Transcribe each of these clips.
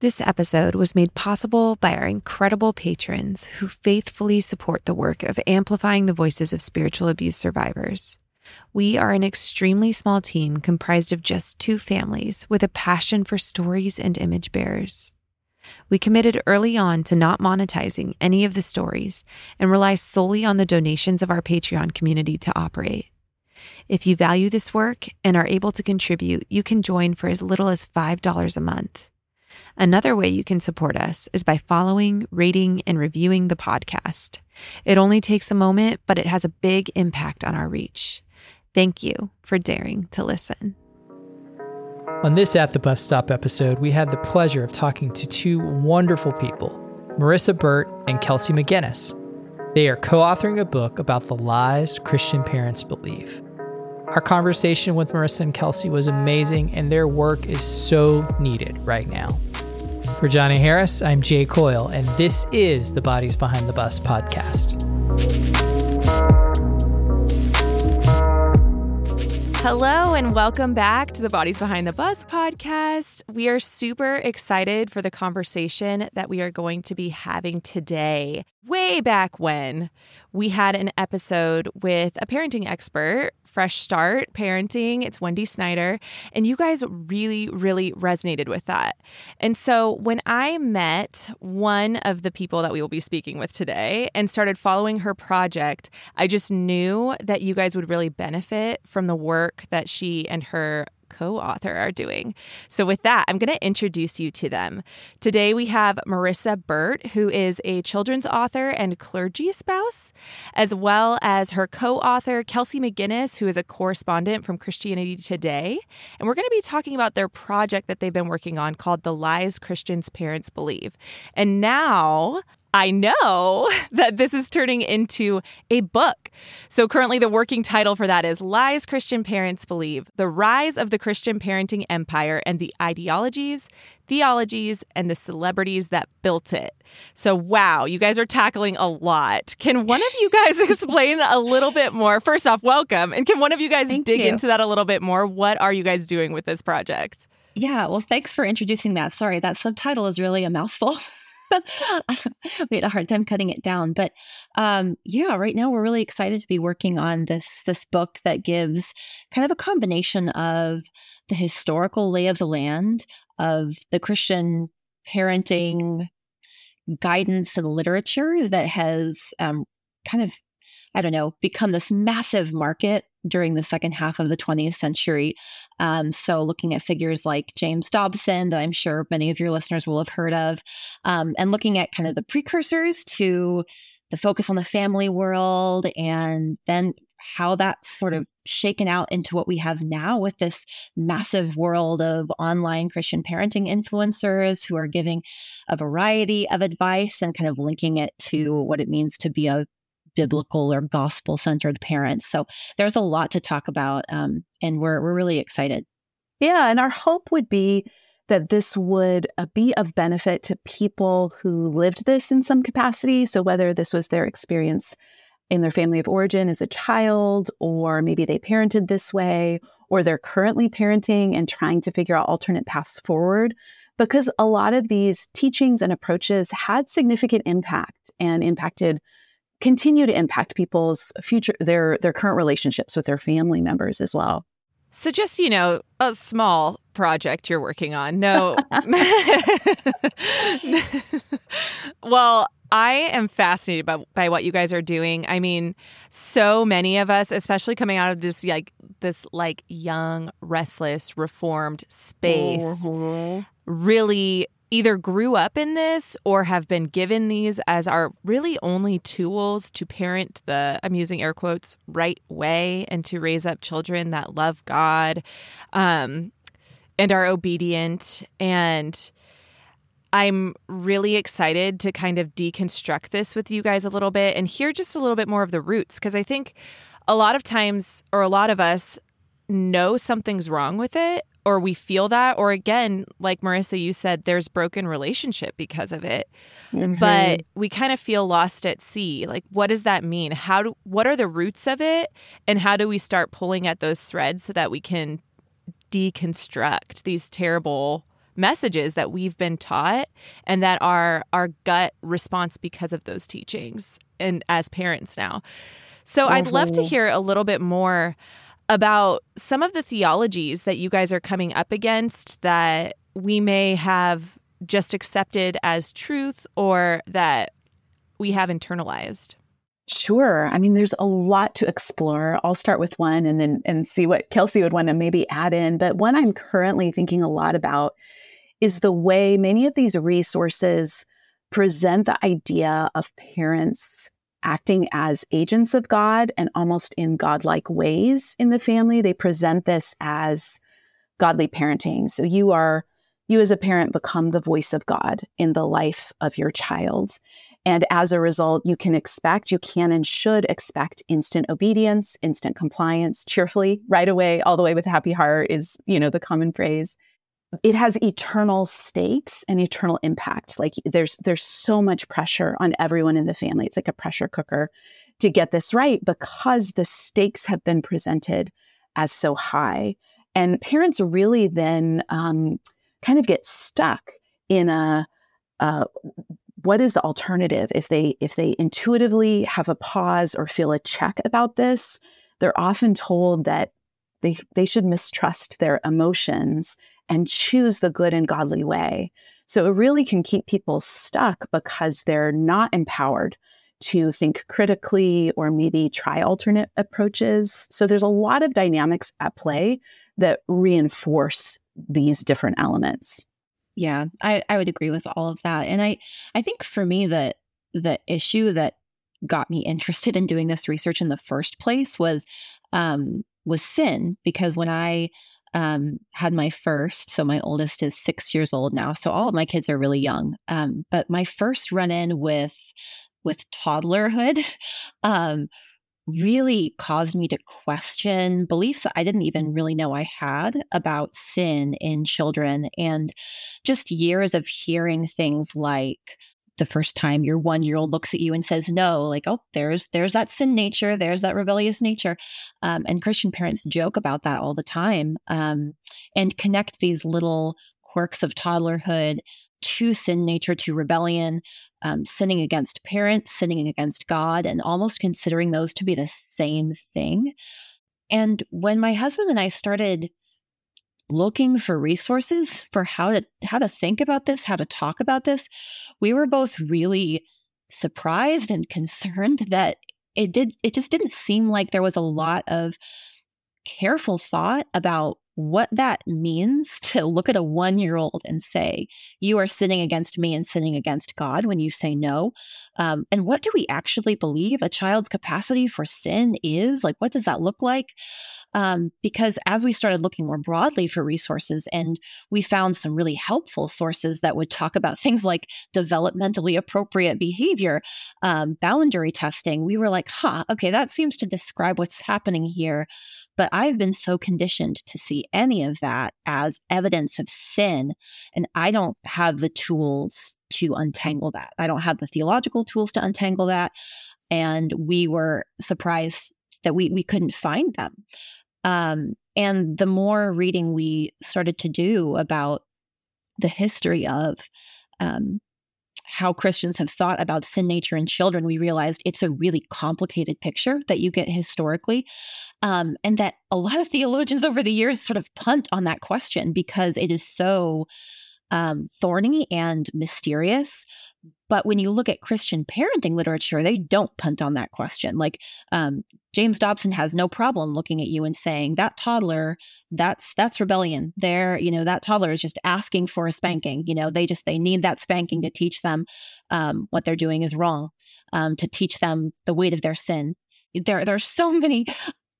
This episode was made possible by our incredible patrons who faithfully support the work of amplifying the voices of spiritual abuse survivors. We are an extremely small team comprised of just two families with a passion for stories and image bearers. We committed early on to not monetizing any of the stories and rely solely on the donations of our Patreon community to operate. If you value this work and are able to contribute, you can join for as little as $5 a month. Another way you can support us is by following, rating, and reviewing the podcast. It only takes a moment, but it has a big impact on our reach. Thank you for daring to listen. On this At the Bus Stop episode, we had the pleasure of talking to two wonderful people, Marissa Burt and Kelsey McGinnis. They are co authoring a book about the lies Christian parents believe. Our conversation with Marissa and Kelsey was amazing, and their work is so needed right now. For Johnny Harris, I'm Jay Coyle, and this is the Bodies Behind the Bus podcast. Hello, and welcome back to the Bodies Behind the Bus podcast. We are super excited for the conversation that we are going to be having today. Way back when we had an episode with a parenting expert Fresh Start Parenting. It's Wendy Snyder. And you guys really, really resonated with that. And so when I met one of the people that we will be speaking with today and started following her project, I just knew that you guys would really benefit from the work that she and her co author are doing. So, with that, I'm going to introduce you to them. Today, we have Marissa Burt, who is a children's author and clergy spouse, as well as her co author, Kelsey McGinnis, who is a correspondent from Christianity Today. And we're going to be talking about their project that they've been working on called The Lies Christians Parents Believe. And now I know that this is turning into a book. So, currently, the working title for that is Lies Christian Parents Believe The Rise of the Christian Parenting Empire and the Ideologies, Theologies, and the Celebrities That Built It. So, wow, you guys are tackling a lot. Can one of you guys explain a little bit more? First off, welcome. And can one of you guys Thank dig you. into that a little bit more? What are you guys doing with this project? Yeah, well, thanks for introducing that. Sorry, that subtitle is really a mouthful. we had a hard time cutting it down, but um, yeah, right now we're really excited to be working on this this book that gives kind of a combination of the historical lay of the land of the Christian parenting guidance and literature that has um, kind of I don't know, become this massive market during the second half of the 20th century. Um, so, looking at figures like James Dobson, that I'm sure many of your listeners will have heard of, um, and looking at kind of the precursors to the focus on the family world, and then how that's sort of shaken out into what we have now with this massive world of online Christian parenting influencers who are giving a variety of advice and kind of linking it to what it means to be a biblical or gospel centered parents. So there's a lot to talk about, um, and we're we're really excited. Yeah, and our hope would be that this would uh, be of benefit to people who lived this in some capacity. So whether this was their experience in their family of origin as a child, or maybe they parented this way, or they're currently parenting and trying to figure out alternate paths forward. Because a lot of these teachings and approaches had significant impact and impacted continue to impact people's future their their current relationships with their family members as well. So, just, you know, a small project you're working on. No. well, I am fascinated by, by what you guys are doing. I mean, so many of us, especially coming out of this like this like young, restless, reformed space, Mm-hmm. really either grew up in this or have been given these as our really only tools to parent the I'm using air quotes right way and to raise up children that love God um, and are obedient. And I'm really excited to kind of deconstruct this with you guys a little bit and hear just a little bit more of the roots because I think a lot of times or a lot of us know something's wrong with it or we feel that or again like marissa you said there's broken relationship because of it but we kind of feel lost at sea like what does that mean how do what are the roots of it and how do we start pulling at those threads so that we can deconstruct these terrible messages that we've been taught and that are our gut response because of those teachings and as parents now. So mm-hmm. I'd love to mm-hmm. hear a little bit more about some of the theologies that you guys are coming up against that we may have just accepted as truth or that we have internalized. Sure. I mean, there's a lot to explore. I'll start with one and then and see what Kelsey would want to maybe add in. But one I'm currently thinking a lot about is the way many of these resources present the idea of parents acting as agents of God and almost in godlike ways in the family. They present this as godly parenting. So you are you as a parent become the voice of God in the life of your child. And as a result, you can expect, you can and should expect instant obedience, instant compliance, cheerfully, right away, all the way with happy heart is, you know, the common phrase. It has eternal stakes and eternal impact. Like there's there's so much pressure on everyone in the family. It's like a pressure cooker to get this right because the stakes have been presented as so high. And parents really then um, kind of get stuck in a uh, what is the alternative if they if they intuitively have a pause or feel a check about this they're often told that they they should mistrust their emotions and choose the good and godly way. So it really can keep people stuck because they're not empowered to think critically or maybe try alternate approaches. So there's a lot of dynamics at play that reinforce these different elements. Yeah, I, I would agree with all of that. And I, I think for me that the issue that got me interested in doing this research in the first place was um, was sin. Because when I um, had my first, so my oldest is six years old now, so all of my kids are really young. Um, but my first run in with with toddlerhood um, really caused me to question beliefs that I didn't even really know I had about sin in children. And just years of hearing things like, the first time your one year old looks at you and says no like oh there's there's that sin nature there's that rebellious nature um, and christian parents joke about that all the time um, and connect these little quirks of toddlerhood to sin nature to rebellion um, sinning against parents, sinning against God, and almost considering those to be the same thing. And when my husband and I started looking for resources for how to how to think about this, how to talk about this, we were both really surprised and concerned that it did it just didn't seem like there was a lot of careful thought about what that means to look at a one year old and say, You are sinning against me and sinning against God when you say no. Um, and what do we actually believe a child's capacity for sin is? Like, what does that look like? Um, because as we started looking more broadly for resources, and we found some really helpful sources that would talk about things like developmentally appropriate behavior, um, boundary testing, we were like, huh, okay, that seems to describe what's happening here. But I've been so conditioned to see any of that as evidence of sin. And I don't have the tools to untangle that. I don't have the theological tools to untangle that. And we were surprised that we, we couldn't find them. Um, and the more reading we started to do about the history of um, how Christians have thought about sin nature in children, we realized it's a really complicated picture that you get historically. Um, and that a lot of theologians over the years sort of punt on that question because it is so um, thorny and mysterious. But when you look at Christian parenting literature, they don't punt on that question. Like um, James Dobson has no problem looking at you and saying that toddler, that's that's rebellion. There, you know, that toddler is just asking for a spanking. You know, they just they need that spanking to teach them um, what they're doing is wrong, um, to teach them the weight of their sin. There, there are so many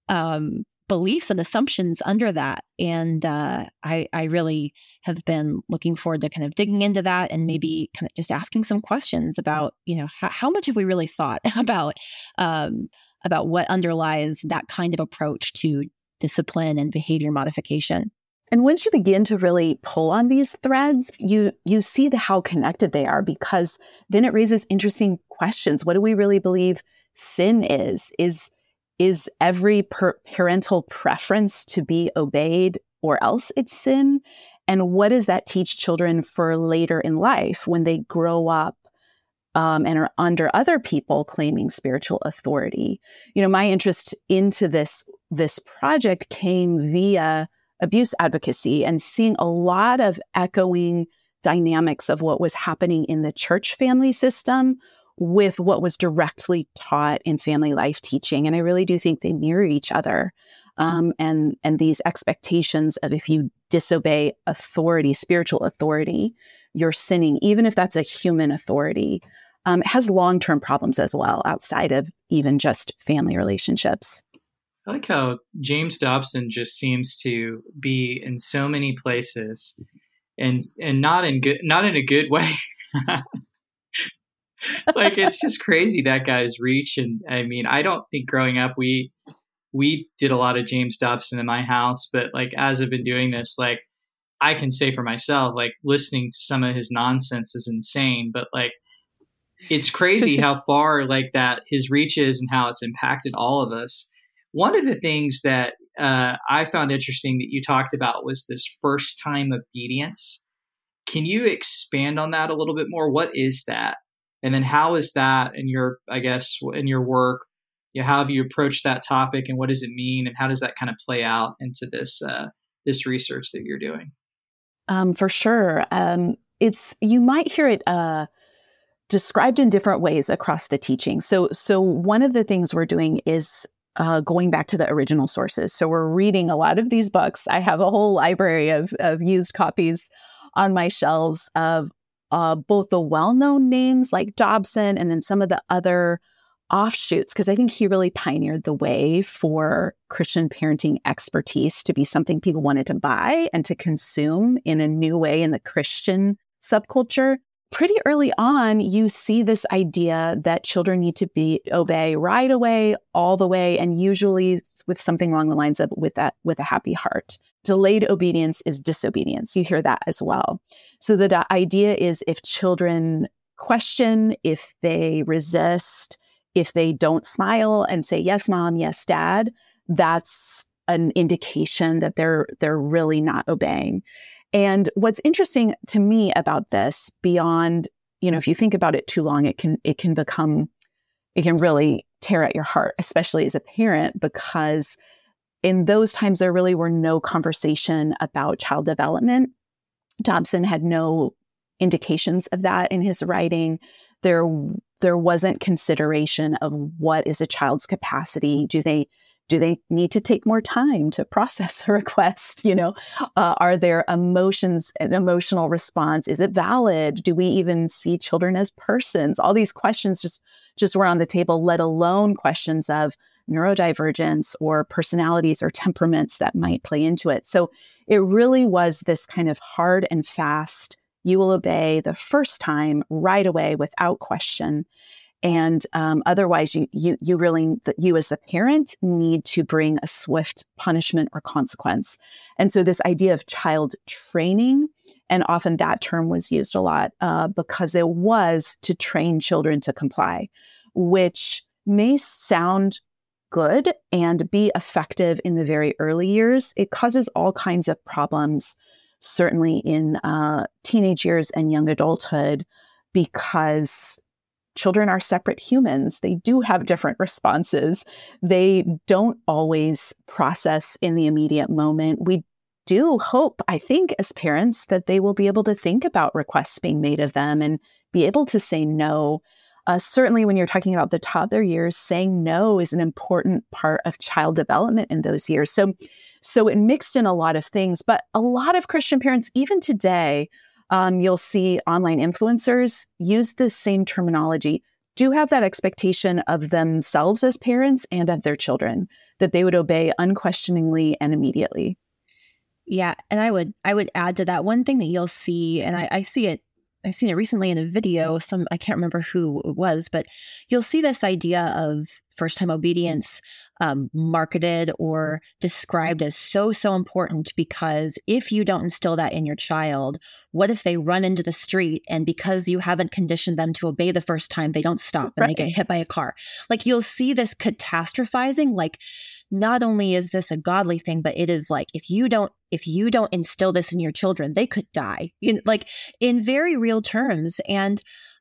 um, beliefs and assumptions under that. And uh, I, I really have been looking forward to kind of digging into that and maybe kind of just asking some questions about, you know, how, how much have we really thought about um, about what underlies that kind of approach to discipline and behavior modification. And once you begin to really pull on these threads, you you see the how connected they are because then it raises interesting questions. What do we really believe sin is? Is is every per- parental preference to be obeyed or else it's sin? And what does that teach children for later in life when they grow up um, and are under other people claiming spiritual authority? You know, my interest into this this project came via abuse advocacy and seeing a lot of echoing dynamics of what was happening in the church family system with what was directly taught in family life teaching. And I really do think they mirror each other. Um, and and these expectations of if you disobey authority, spiritual authority, you're sinning, even if that's a human authority. Um, has long term problems as well outside of even just family relationships. I like how James Dobson just seems to be in so many places, and and not in good, not in a good way. like it's just crazy that guy's reach, and I mean, I don't think growing up we we did a lot of James Dobson in my house, but like as I've been doing this, like I can say for myself, like listening to some of his nonsense is insane, but like it's crazy how far like that his reach is and how it's impacted all of us one of the things that uh, I found interesting that you talked about was this first time obedience. Can you expand on that a little bit more? What is that? And then how is that in your, I guess, in your work? You know, how have you approached that topic, and what does it mean, and how does that kind of play out into this uh, this research that you're doing? Um, for sure, um, it's you might hear it uh, described in different ways across the teaching. So, so one of the things we're doing is uh, going back to the original sources. So we're reading a lot of these books. I have a whole library of, of used copies on my shelves of uh, both the well known names like Dobson and then some of the other offshoots, because I think he really pioneered the way for Christian parenting expertise to be something people wanted to buy and to consume in a new way in the Christian subculture pretty early on, you see this idea that children need to be obey right away, all the way, and usually with something along the lines of with that with a happy heart. Delayed obedience is disobedience. You hear that as well. So the idea is if children question, if they resist, if they don't smile and say yes, mom, yes, dad, that's an indication that they're they're really not obeying. And what's interesting to me about this beyond, you know, if you think about it too long, it can it can become it can really tear at your heart, especially as a parent, because in those times there really were no conversation about child development. Dobson had no indications of that in his writing. There there wasn't consideration of what is a child's capacity. Do they do they need to take more time to process a request you know uh, are there emotions an emotional response is it valid do we even see children as persons all these questions just just were on the table let alone questions of neurodivergence or personalities or temperaments that might play into it. So it really was this kind of hard and fast you will obey the first time right away without question. And um, otherwise you you you really you as a parent need to bring a swift punishment or consequence. And so this idea of child training and often that term was used a lot uh, because it was to train children to comply which may sound good and be effective in the very early years it causes all kinds of problems certainly in uh, teenage years and young adulthood because children are separate humans. They do have different responses. They don't always process in the immediate moment. We do hope, I think, as parents, that they will be able to think about requests being made of them and be able to say no. Uh, certainly, when you're talking about the toddler years, saying no is an important part of child development in those years. So, so it mixed in a lot of things. But a lot of Christian parents, even today, um, you'll see online influencers use the same terminology, do have that expectation of themselves as parents and of their children that they would obey unquestioningly and immediately. Yeah, and I would I would add to that one thing that you'll see, and I, I see it I've seen it recently in a video. Some I can't remember who it was, but you'll see this idea of first time obedience um, marketed or described as so, so important because if you don't instill that in your child, what if they run into the street and because you haven't conditioned them to obey the first time, they don't stop and right. they get hit by a car? Like you'll see this catastrophizing. Like, not only is this a godly thing, but it is like if you don't if you don't instill this in your children, they could die. In, like in very real terms. And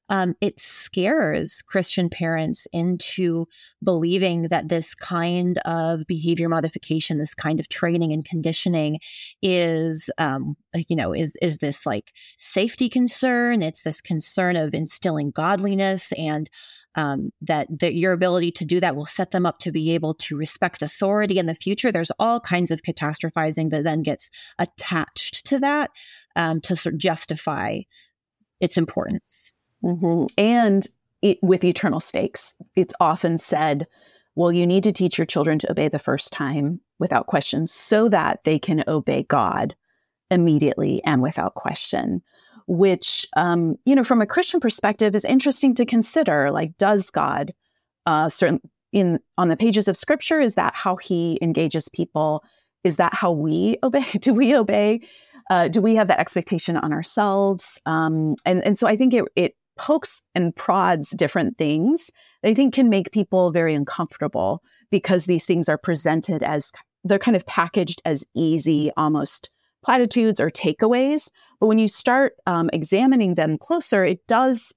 um, it scares Christian parents into believing that this kind of behavior modification, this kind of training and conditioning, is, um, you know, is is this like safety concern? It's this concern of instilling godliness and um, that that your ability to do that will set them up to be able to respect authority in the future. There's all kinds of catastrophizing that then gets attached to that um, to sort of justify its importance. Mm-hmm. And it, with eternal stakes, it's often said, well, you need to teach your children to obey the first time without question so that they can obey God immediately and without question, which, um, you know, from a Christian perspective is interesting to consider. Like, does God, uh, certain in on the pages of scripture, is that how he engages people? Is that how we obey? Do we obey? Uh, do we have that expectation on ourselves? Um, and and so I think it it pokes and prods different things I think can make people very uncomfortable because these things are presented as they're kind of packaged as easy, almost platitudes or takeaways. But when you start um, examining them closer, it does,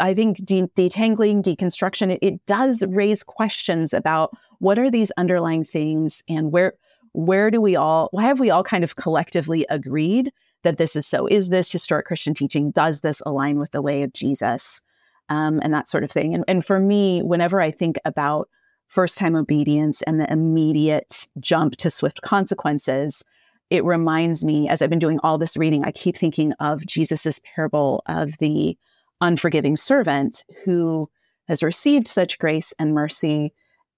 I think, de- detangling, deconstruction, it, it does raise questions about what are these underlying things and where where do we all why have we all kind of collectively agreed that this is so. Is this historic Christian teaching? Does this align with the way of Jesus? Um, and that sort of thing. And, and for me, whenever I think about first time obedience and the immediate jump to swift consequences, it reminds me, as I've been doing all this reading, I keep thinking of Jesus's parable of the unforgiving servant who has received such grace and mercy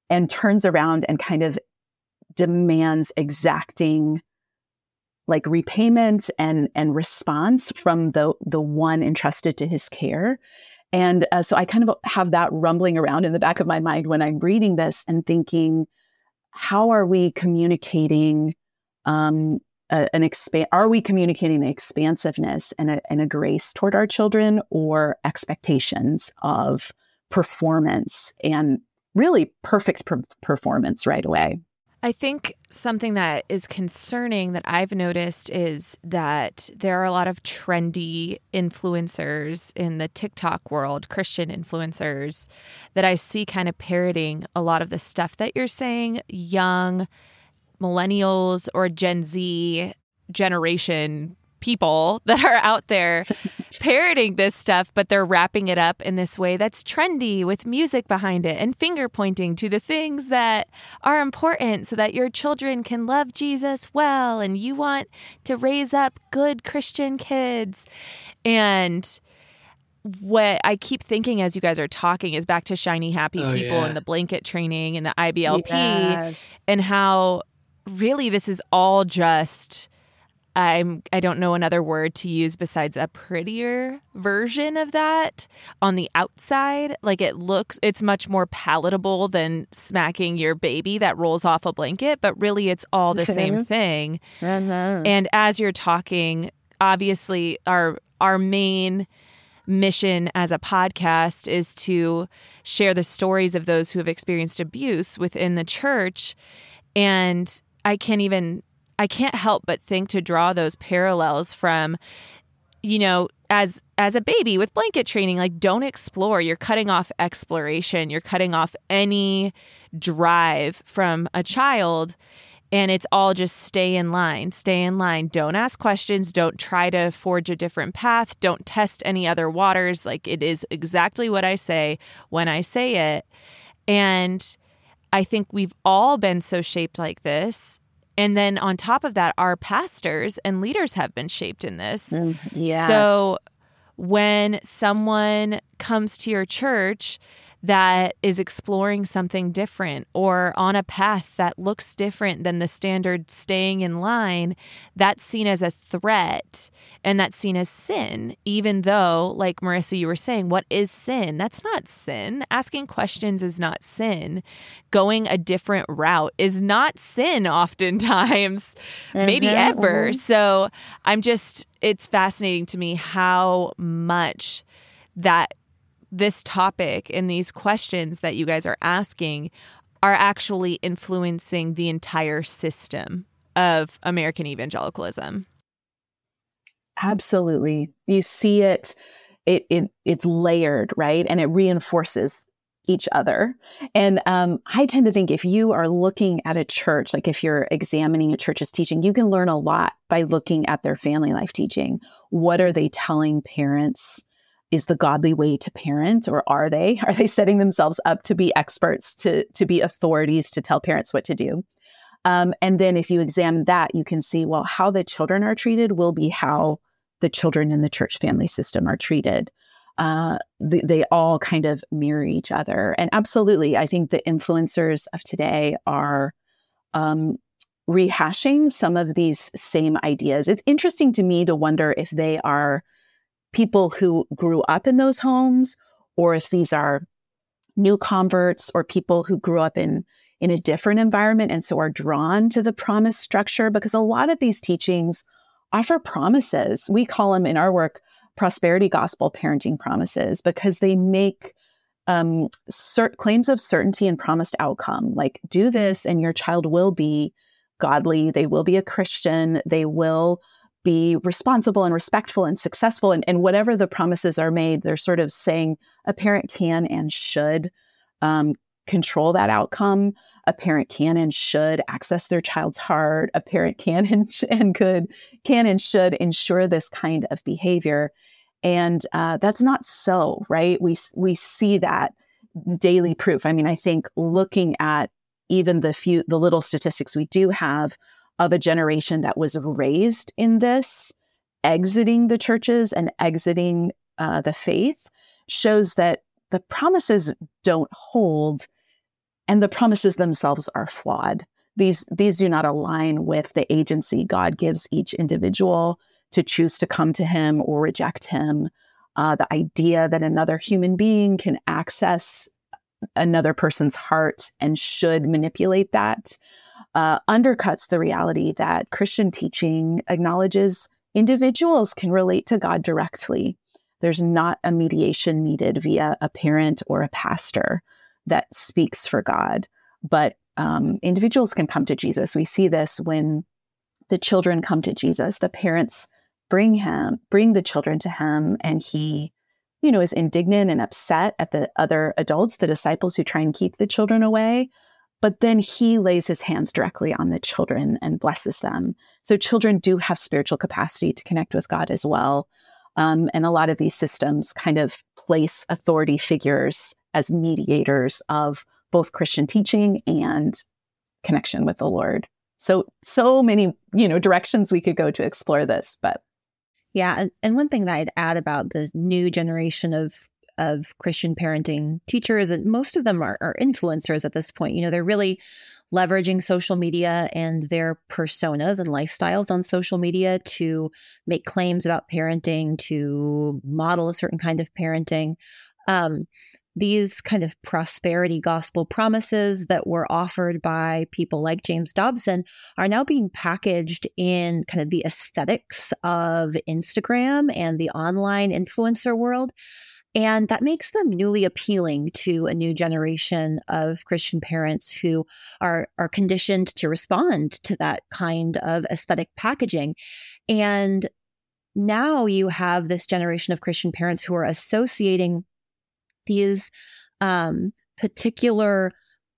and turns around and kind of demands exacting like repayment and and response from the the one entrusted to his care. And uh, so i kind of have that rumbling around in the back of my mind when i'm reading this and thinking how are we communicating um, an expand are we communicating expansiveness and a, and a grace toward our children or expectations of performance and really perfect per- performance right away I think something that is concerning that I've noticed is that there are a lot of trendy influencers in the TikTok world, Christian influencers, that I see kind of parroting a lot of the stuff that you're saying, young millennials or Gen Z generation people that are out there parroting this stuff, but they're wrapping it up in this way that's trendy with music behind it and finger pointing to the things that are important so that your children can love Jesus well and you want to raise up good Christian kids. And what I keep thinking as you guys are talking is back to shiny happy oh, people yeah. and the blanket training and the IBLP yes. and how really this is all just I'm I don't know another word to use besides a prettier version of that on the outside. Like it looks it's much more palatable than smacking your baby that rolls off a blanket, but really it's all the same thing. Uh-huh. And as you're talking, obviously our our main mission as a podcast is to share the stories of those who have experienced abuse within the church and I can't even I can't help but think to draw those parallels from you know as as a baby with blanket training like don't explore. You're cutting off exploration. You're cutting off any drive from a child and it's all just stay in line stay in line. Don't ask questions. Don't try to forge a different path. Don't test any other waters. Like it is exactly what i say when i say it. And i think we've all been so shaped like this and then on top of that, our pastors and leaders have been shaped in this. Mm, yes. So when someone comes to your church that is exploring something different or on a path that looks different than the standard staying in line, that's seen as a threat and that's seen as sin, even though, like Marissa, you were saying, what is sin? That's not sin. Asking questions is not sin. Going a different route is not sin, oftentimes, mm-hmm. maybe ever. Mm-hmm. So I'm just, it's fascinating to me how much that this topic and these questions that you guys are asking are actually influencing the entire system of American evangelicalism. Absolutely. You see it it, it it's layered, right? And it reinforces each other. And um, I tend to think if you are looking at a church, like if you're examining a church's teaching, you can learn a lot by looking at their family life teaching. What are they telling parents? Is the godly way to parent or are they? Are they setting themselves up to be experts to to be authorities to tell parents what to do? Um, and then if you examine that you can see well how the children are treated will be how the children in the church family system are treated. Uh, they, they all kind of mirror each other. And absolutely i think the influencers of today are um, rehashing some of these same ideas. It's interesting to me to wonder if they are people who grew up in those homes or if these are new converts or people who grew up in in a different environment and so are drawn to the promise structure because a lot of these teachings offer promises. We call them in our work prosperity gospel parenting promises because they make um, cert- claims of certainty and promised outcome like do this and your child will be godly. They will be a christian. They will be responsible and respectful and successful. And, and whatever the promises are made, they're sort of saying a parent can and should um, control that outcome. A parent can and should access their child's heart. A parent can and, sh- and could, can and should ensure this kind of behavior. And uh, that's not so, right? We, we see that daily proof. I mean, I think looking at even the few, the little statistics we do have of a generation that was raised in this, exiting the churches and exiting uh, the faith, shows that the promises don't hold and the promises themselves are flawed. These, these do not align with the agency God gives each individual to choose to come to Him or reject Him. Uh, the idea that another human being can access another person's heart and should manipulate that uh, undercuts the reality that Christian teaching acknowledges individuals can relate to God directly. There's not a mediation needed via a parent or a pastor that speaks for God, but um, individuals can come to Jesus. We see this when the children come to Jesus. The parents bring him, bring the children to him, and he, you know, is indignant and upset at the other adults, the disciples who try and keep the children away. But then he lays his hands directly on the children and blesses them. So children do have spiritual capacity to connect with God as well. Um, and a lot of these systems kind of place authority figures as mediators of both Christian teaching and connection with the Lord. So, so many, you know, directions we could go to explore this, but. Yeah. And one thing that I'd add about the new generation of of Christian parenting teachers, and most of them are, are influencers at this point. You know, they're really leveraging social media and their personas and lifestyles on social media to make claims about parenting, to model a certain kind of parenting. Um, these kind of prosperity gospel promises that were offered by people like James Dobson are now being packaged in kind of the aesthetics of Instagram and the online influencer world. And that makes them newly appealing to a new generation of Christian parents who are, are conditioned to respond to that kind of aesthetic packaging. And now you have this generation of Christian parents who are associating these um, particular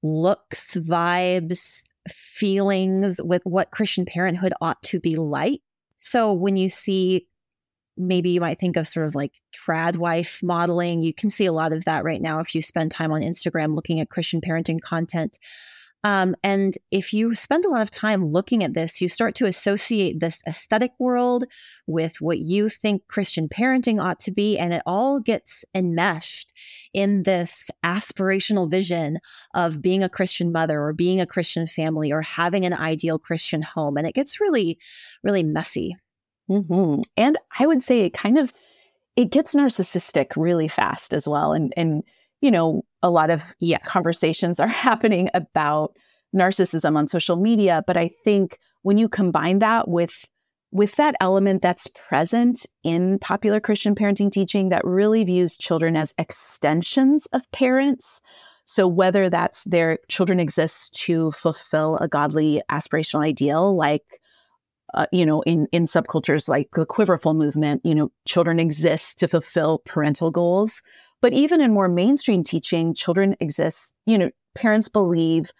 looks, vibes, feelings with what Christian parenthood ought to be like. So when you see maybe you might think of sort of like trad wife modeling. You can see a lot of that right now if you spend time on Instagram looking at Christian parenting content. Um, and if you spend a lot of time looking at this, you start to associate this aesthetic world with what you think Christian parenting ought to be. And it all gets enmeshed in this aspirational vision of being a Christian mother or being a Christian family or having an ideal Christian home. And it gets really, really messy. Mm-hmm. And I would say it kind of it gets narcissistic really fast as well. And and you know, a lot of yes. conversations are happening about narcissism on social media, but I think when you combine that with with that element that's present in popular Christian parenting teaching that really views children as extensions of parents. So whether that's their children exist to fulfill a godly aspirational ideal, like uh, you know, in in subcultures like the quiverful movement, you know, children exist to fulfill parental goals. But even in more mainstream teaching, children exist, you know, parents believe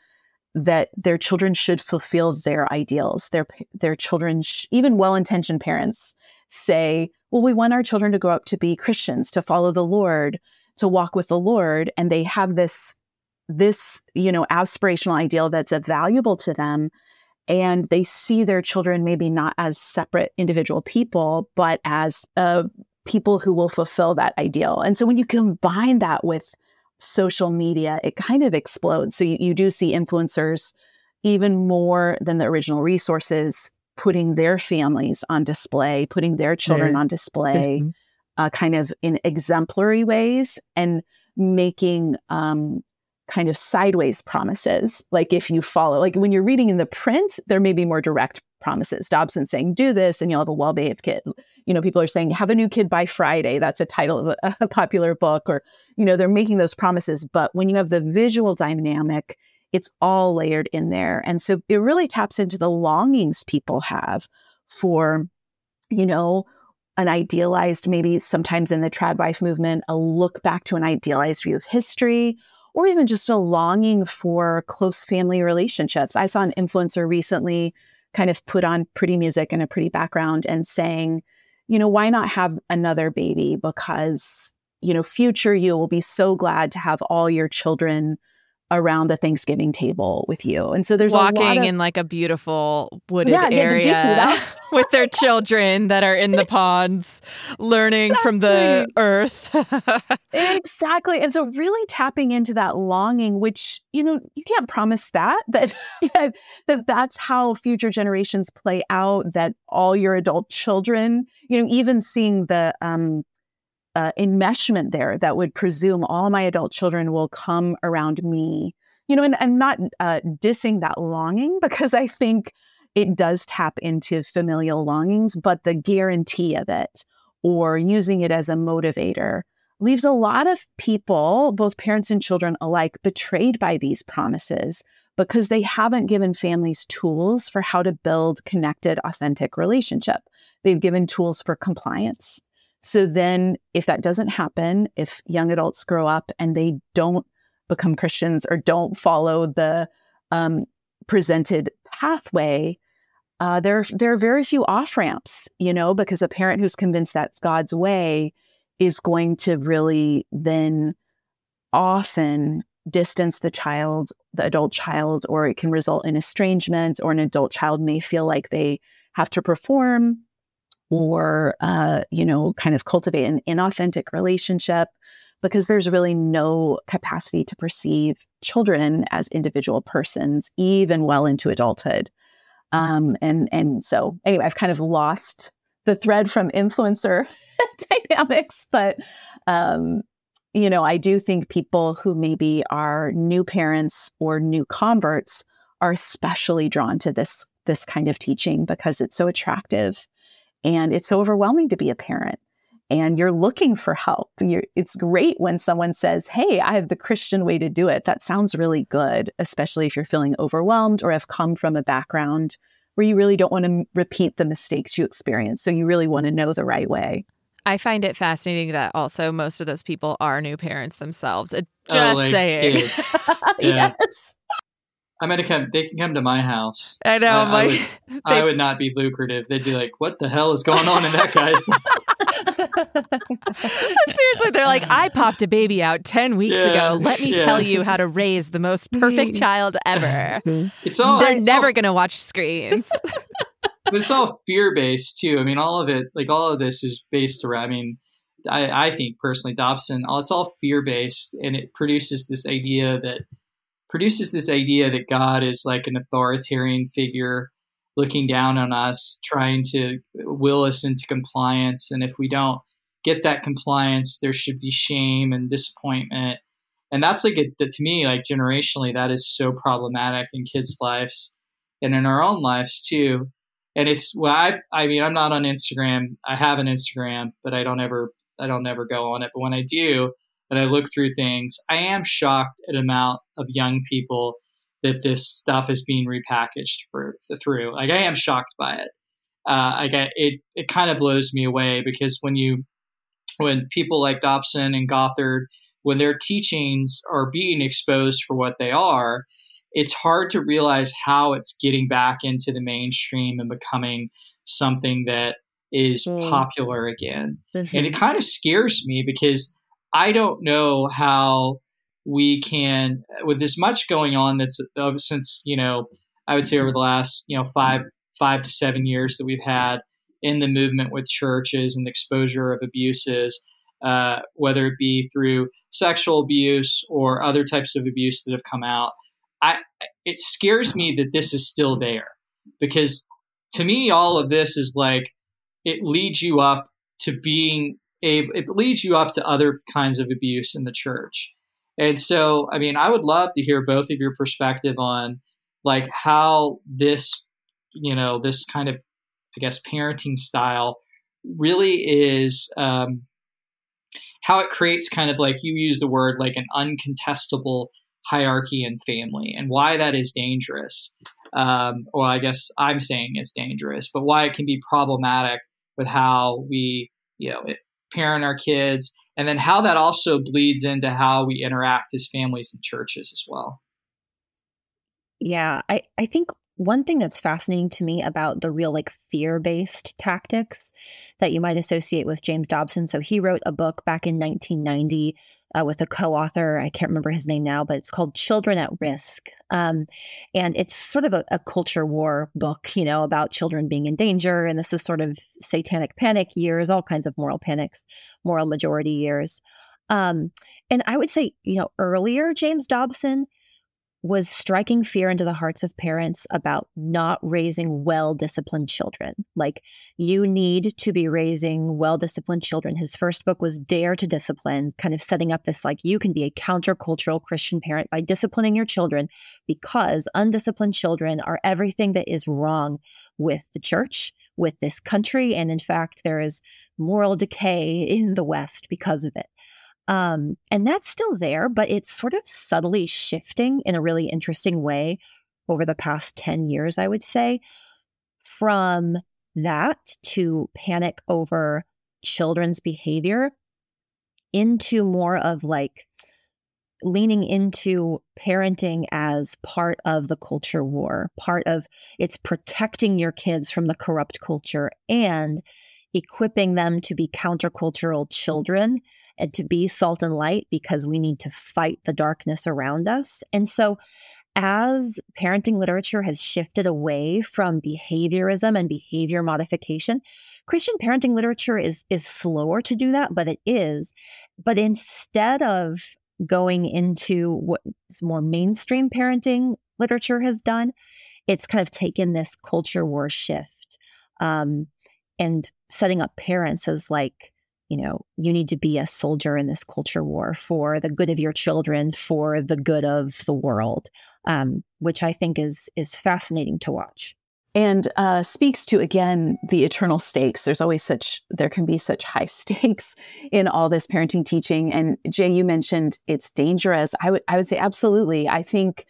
that their children should fulfill their ideals. Their their children, sh- even well-intentioned parents, say, "Well, we want our children to grow up to be Christians, to follow the Lord, to walk with the Lord," and they have this this you know aspirational ideal that's valuable to them and they see their children maybe not as separate individual people but as uh, people who will fulfill that ideal. And so when you combine that with social media, it kind of explodes. So you, you do see influencers even more than the original resources putting their families on display, putting their children on display, mm-hmm. uh, kind of in exemplary ways and making um, kind of sideways promises. Like if you follow, like when you're reading in the print, there may be more direct promises. Dobson saying, do this and you'll have a well behaved kid. You know, people are saying, have a new kid by Friday. That's a title of a, a popular book. Or, you know, they're making those promises. But when you have the visual dynamic, it's all layered in there. And so it really taps into the longings people have for, you know, an idealized, maybe sometimes in the trad wife movement, a look back to an idealized view of history or even just a longing for close family relationships. I saw an influencer recently kind of put on pretty music and a pretty background and saying, you know, why not have another baby? Because, you know, future you will be so glad to have all your children around the Thanksgiving table with you. And so there's walking of, in like a beautiful wooded yeah, area with their children that are in the ponds learning exactly. from the earth. exactly. And so really tapping into that longing which, you know, you can't promise that that that, that that's how future generations play out that all your adult children, you know, even seeing the um uh, enmeshment there that would presume all my adult children will come around me. You know, and I'm not uh, dissing that longing because I think it does tap into familial longings, but the guarantee of it or using it as a motivator leaves a lot of people, both parents and children alike, betrayed by these promises because they haven't given families tools for how to build connected, authentic relationship. They've given tools for compliance. So then, if that doesn't happen, if young adults grow up and they don't become Christians or don't follow the um, presented pathway, uh, there there are very few off ramps, you know, because a parent who's convinced that's God's way is going to really then often distance the child, the adult child, or it can result in estrangement, or an adult child may feel like they have to perform or uh, you know kind of cultivate an inauthentic relationship because there's really no capacity to perceive children as individual persons even well into adulthood. Um, and and so anyway i've kind of lost the thread from influencer dynamics but um, you know i do think people who maybe are new parents or new converts are especially drawn to this this kind of teaching because it's so attractive and it's so overwhelming to be a parent and you're looking for help. You're, it's great when someone says, Hey, I have the Christian way to do it. That sounds really good, especially if you're feeling overwhelmed or have come from a background where you really don't want to repeat the mistakes you experienced. So you really want to know the right way. I find it fascinating that also most of those people are new parents themselves. Uh, oh, just oh, like saying. yeah. Yes. I'm gonna come. They can come to my house. I know. I, I, would, they, I would not be lucrative. They'd be like, "What the hell is going on in that guy's?" Seriously, they're like, I popped a baby out 10 weeks Yeah, ago. Let me yeah. tell you how to raise the most perfect child ever. It's all They're it's never all- going to watch screens. but it's all fear based too. I mean, all of it, like all of this, is based around. I mean, I, I think personally, Dobson, all- it's all fear based, and it produces this idea that produces this idea that God is like an authoritarian figure looking down on us, trying to will us into compliance, and if we don't get that compliance, there should be shame and disappointment. And that's like a, to me, like generationally, that is so problematic in kids' lives and in our own lives too and it's well I I mean I'm not on Instagram. I have an Instagram, but I don't ever I don't ever go on it. But when I do, and I look through things, I am shocked at amount of young people that this stuff is being repackaged for through. Like I am shocked by it. Uh, I get it. It kind of blows me away because when you when people like Dobson and Gothard when their teachings are being exposed for what they are, it's hard to realize how it's getting back into the mainstream and becoming something that is Mm. popular again. And Mhm. it kind of scares me because I don't know how we can, with as much going on that's uh, since, you know, I would say over the last, you know, five, five to seven years that we've had in the movement with churches and the exposure of abuses, uh, whether it be through sexual abuse or other types of abuse that have come out. I, it scares me that this is still there because to me, all of this is like it leads you up to being a, it leads you up to other kinds of abuse in the church. And so, I mean, I would love to hear both of your perspective on like how this, you know, this kind of, I guess, parenting style really is, um, how it creates kind of like you use the word like an uncontestable hierarchy in family and why that is dangerous. Um, well, I guess I'm saying it's dangerous, but why it can be problematic with how we, you know, it, parent our kids, and then how that also bleeds into how we interact as families and churches as well. Yeah, I, I think one thing that's fascinating to me about the real like fear based tactics that you might associate with James Dobson. So he wrote a book back in 1990 uh, with a co author. I can't remember his name now, but it's called Children at Risk. Um, and it's sort of a, a culture war book, you know, about children being in danger. And this is sort of satanic panic years, all kinds of moral panics, moral majority years. Um, and I would say, you know, earlier, James Dobson was striking fear into the hearts of parents about not raising well disciplined children. Like, you need to be raising well disciplined children. His first book was Dare to Discipline, kind of setting up this like, you can be a countercultural Christian parent by disciplining your children because undisciplined children are everything that is wrong with the church, with this country. And in fact, there is moral decay in the West because of it. Um, and that's still there, but it's sort of subtly shifting in a really interesting way over the past 10 years, I would say, from that to panic over children's behavior into more of like leaning into parenting as part of the culture war, part of it's protecting your kids from the corrupt culture and equipping them to be countercultural children and to be salt and light because we need to fight the darkness around us. And so, as parenting literature has shifted away from behaviorism and behavior modification, Christian parenting literature is is slower to do that, but it is. But instead of going into what more mainstream parenting literature has done, it's kind of taken this culture war shift um, and setting up parents as like you know, you need to be a soldier in this culture war for the good of your children, for the good of the world, um, which I think is is fascinating to watch. and uh, speaks to again the eternal stakes. There's always such there can be such high stakes in all this parenting teaching. And jay you mentioned it's dangerous. I would i would say absolutely. I think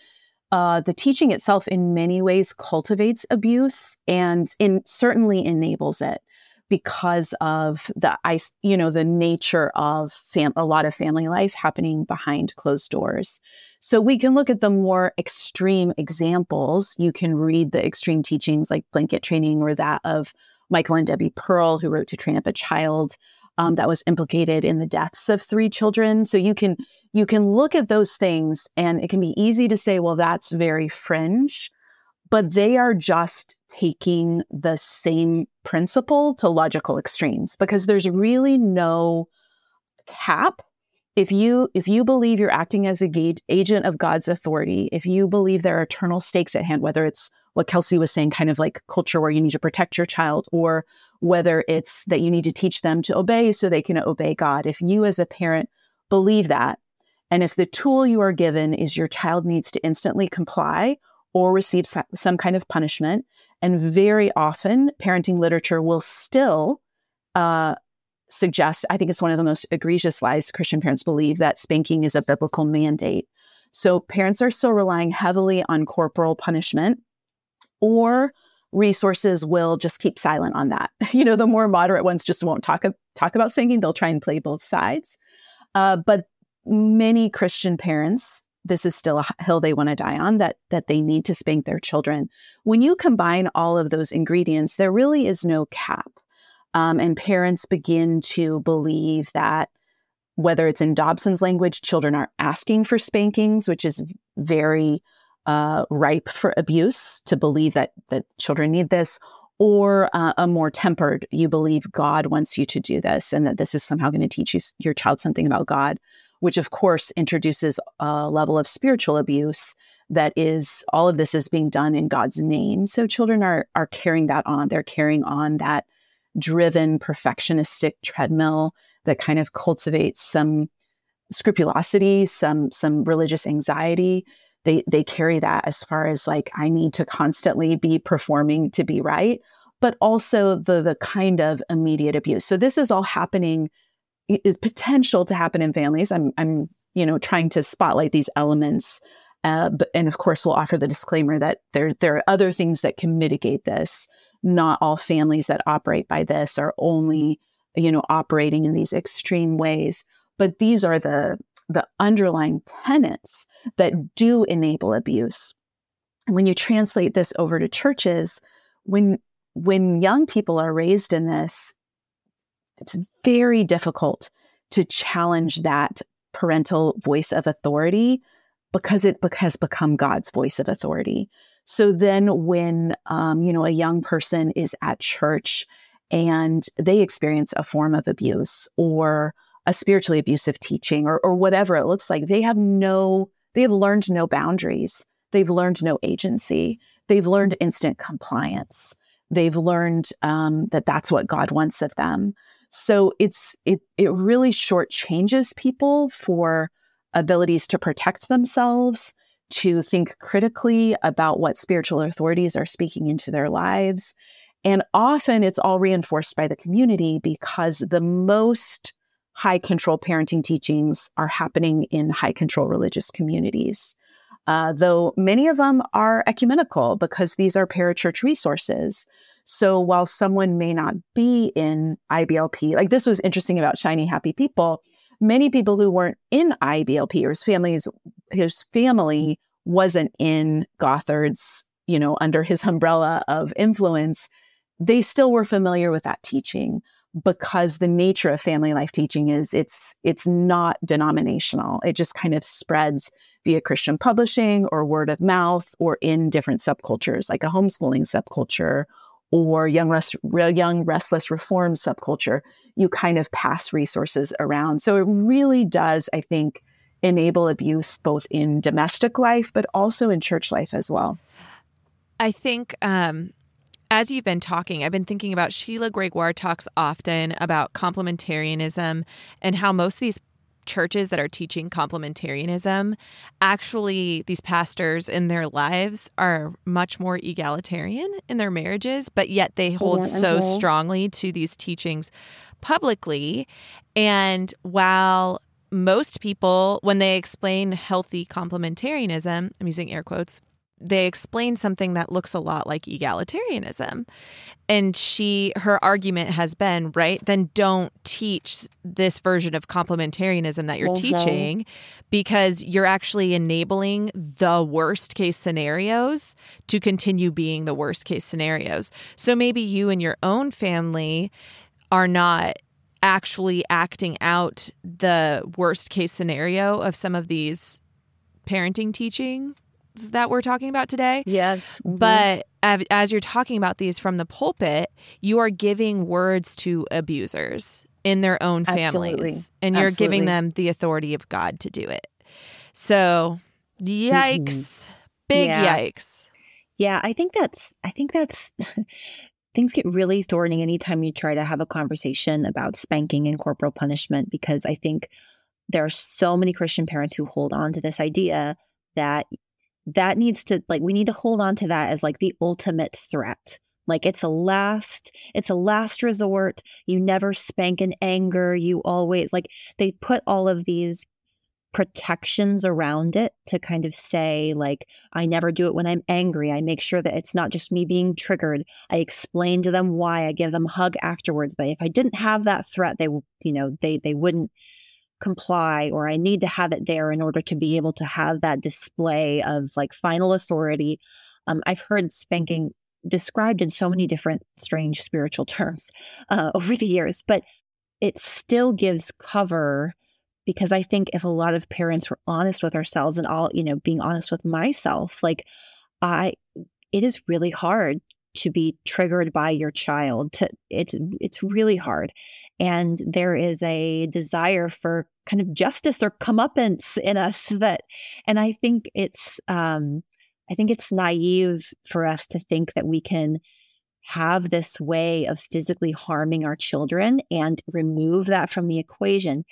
uh, the teaching itself in many ways cultivates abuse and in certainly enables it because of the you know the nature of fam- a lot of family life happening behind closed doors. So we can look at the more extreme examples. You can read the extreme teachings like blanket training or that of Michael and Debbie Pearl, who wrote To Train Up a Child. Um, that was implicated in the deaths of three children. So you can you can look at those things, and it can be easy to say, well, that's very fringe, but they are just taking the same principle to logical extremes because there's really no cap if you if you believe you're acting as a ga- agent of god's authority if you believe there are eternal stakes at hand whether it's what kelsey was saying kind of like culture where you need to protect your child or whether it's that you need to teach them to obey so they can obey god if you as a parent believe that and if the tool you are given is your child needs to instantly comply or receive some kind of punishment and very often parenting literature will still uh, suggest, I think it's one of the most egregious lies Christian parents believe that spanking is a biblical mandate. So parents are still relying heavily on corporal punishment or resources will just keep silent on that. You know, the more moderate ones just won't talk, talk about spanking. They'll try and play both sides. Uh, but many Christian parents, this is still a hill they want to die on that that they need to spank their children. When you combine all of those ingredients, there really is no cap. Um, and parents begin to believe that whether it's in Dobson's language, children are asking for spankings, which is very uh, ripe for abuse to believe that that children need this, or uh, a more tempered, you believe God wants you to do this, and that this is somehow going to teach you your child something about God, which of course introduces a level of spiritual abuse that is all of this is being done in God's name. So children are are carrying that on. They're carrying on that driven perfectionistic treadmill that kind of cultivates some scrupulosity, some some religious anxiety. They they carry that as far as like I need to constantly be performing to be right, but also the the kind of immediate abuse. So this is all happening potential to happen in families. I'm I'm you know trying to spotlight these elements uh, but, and of course, we'll offer the disclaimer that there there are other things that can mitigate this not all families that operate by this are only you know operating in these extreme ways but these are the the underlying tenets that do enable abuse when you translate this over to churches when when young people are raised in this it's very difficult to challenge that parental voice of authority because it has become God's voice of authority. So then when, um, you know, a young person is at church and they experience a form of abuse or a spiritually abusive teaching or, or whatever it looks like, they have no, they have learned no boundaries. They've learned no agency. They've learned instant compliance. They've learned um, that that's what God wants of them. So it's it it really shortchanges people for abilities to protect themselves, to think critically about what spiritual authorities are speaking into their lives. And often it's all reinforced by the community because the most high control parenting teachings are happening in high control religious communities. Uh, though many of them are ecumenical because these are parachurch resources. So while someone may not be in IBLP, like this was interesting about Shiny Happy People, many people who weren't in IBLP or his families, his family wasn't in Gothard's, you know, under his umbrella of influence, they still were familiar with that teaching because the nature of family life teaching is it's it's not denominational. It just kind of spreads via Christian publishing or word of mouth or in different subcultures like a homeschooling subculture or young, rest, young restless reform subculture, you kind of pass resources around. So it really does, I think, enable abuse both in domestic life, but also in church life as well. I think um, as you've been talking, I've been thinking about Sheila Gregoire talks often about complementarianism and how most of these churches that are teaching complementarianism actually these pastors in their lives are much more egalitarian in their marriages but yet they hold yeah, so okay. strongly to these teachings publicly and while most people when they explain healthy complementarianism i'm using air quotes they explain something that looks a lot like egalitarianism. And she her argument has been, right, then don't teach this version of complementarianism that you're okay. teaching because you're actually enabling the worst case scenarios to continue being the worst case scenarios. So maybe you and your own family are not actually acting out the worst case scenario of some of these parenting teachings that we're talking about today. Yes. Mm-hmm. But as you're talking about these from the pulpit, you are giving words to abusers in their own families. Absolutely. And you're Absolutely. giving them the authority of God to do it. So, yikes. Mm-hmm. Big yeah. yikes. Yeah, I think that's I think that's things get really thorny anytime you try to have a conversation about spanking and corporal punishment because I think there are so many Christian parents who hold on to this idea that that needs to like we need to hold on to that as like the ultimate threat. Like it's a last it's a last resort. You never spank in anger. You always like they put all of these protections around it to kind of say like i never do it when i'm angry. I make sure that it's not just me being triggered. I explain to them why. I give them a hug afterwards. But if i didn't have that threat they you know they they wouldn't comply or i need to have it there in order to be able to have that display of like final authority um, i've heard spanking described in so many different strange spiritual terms uh, over the years but it still gives cover because I think if a lot of parents were honest with ourselves and all, you know, being honest with myself, like I, it is really hard to be triggered by your child. To it's it's really hard, and there is a desire for kind of justice or comeuppance in us that, and I think it's um, I think it's naive for us to think that we can have this way of physically harming our children and remove that from the equation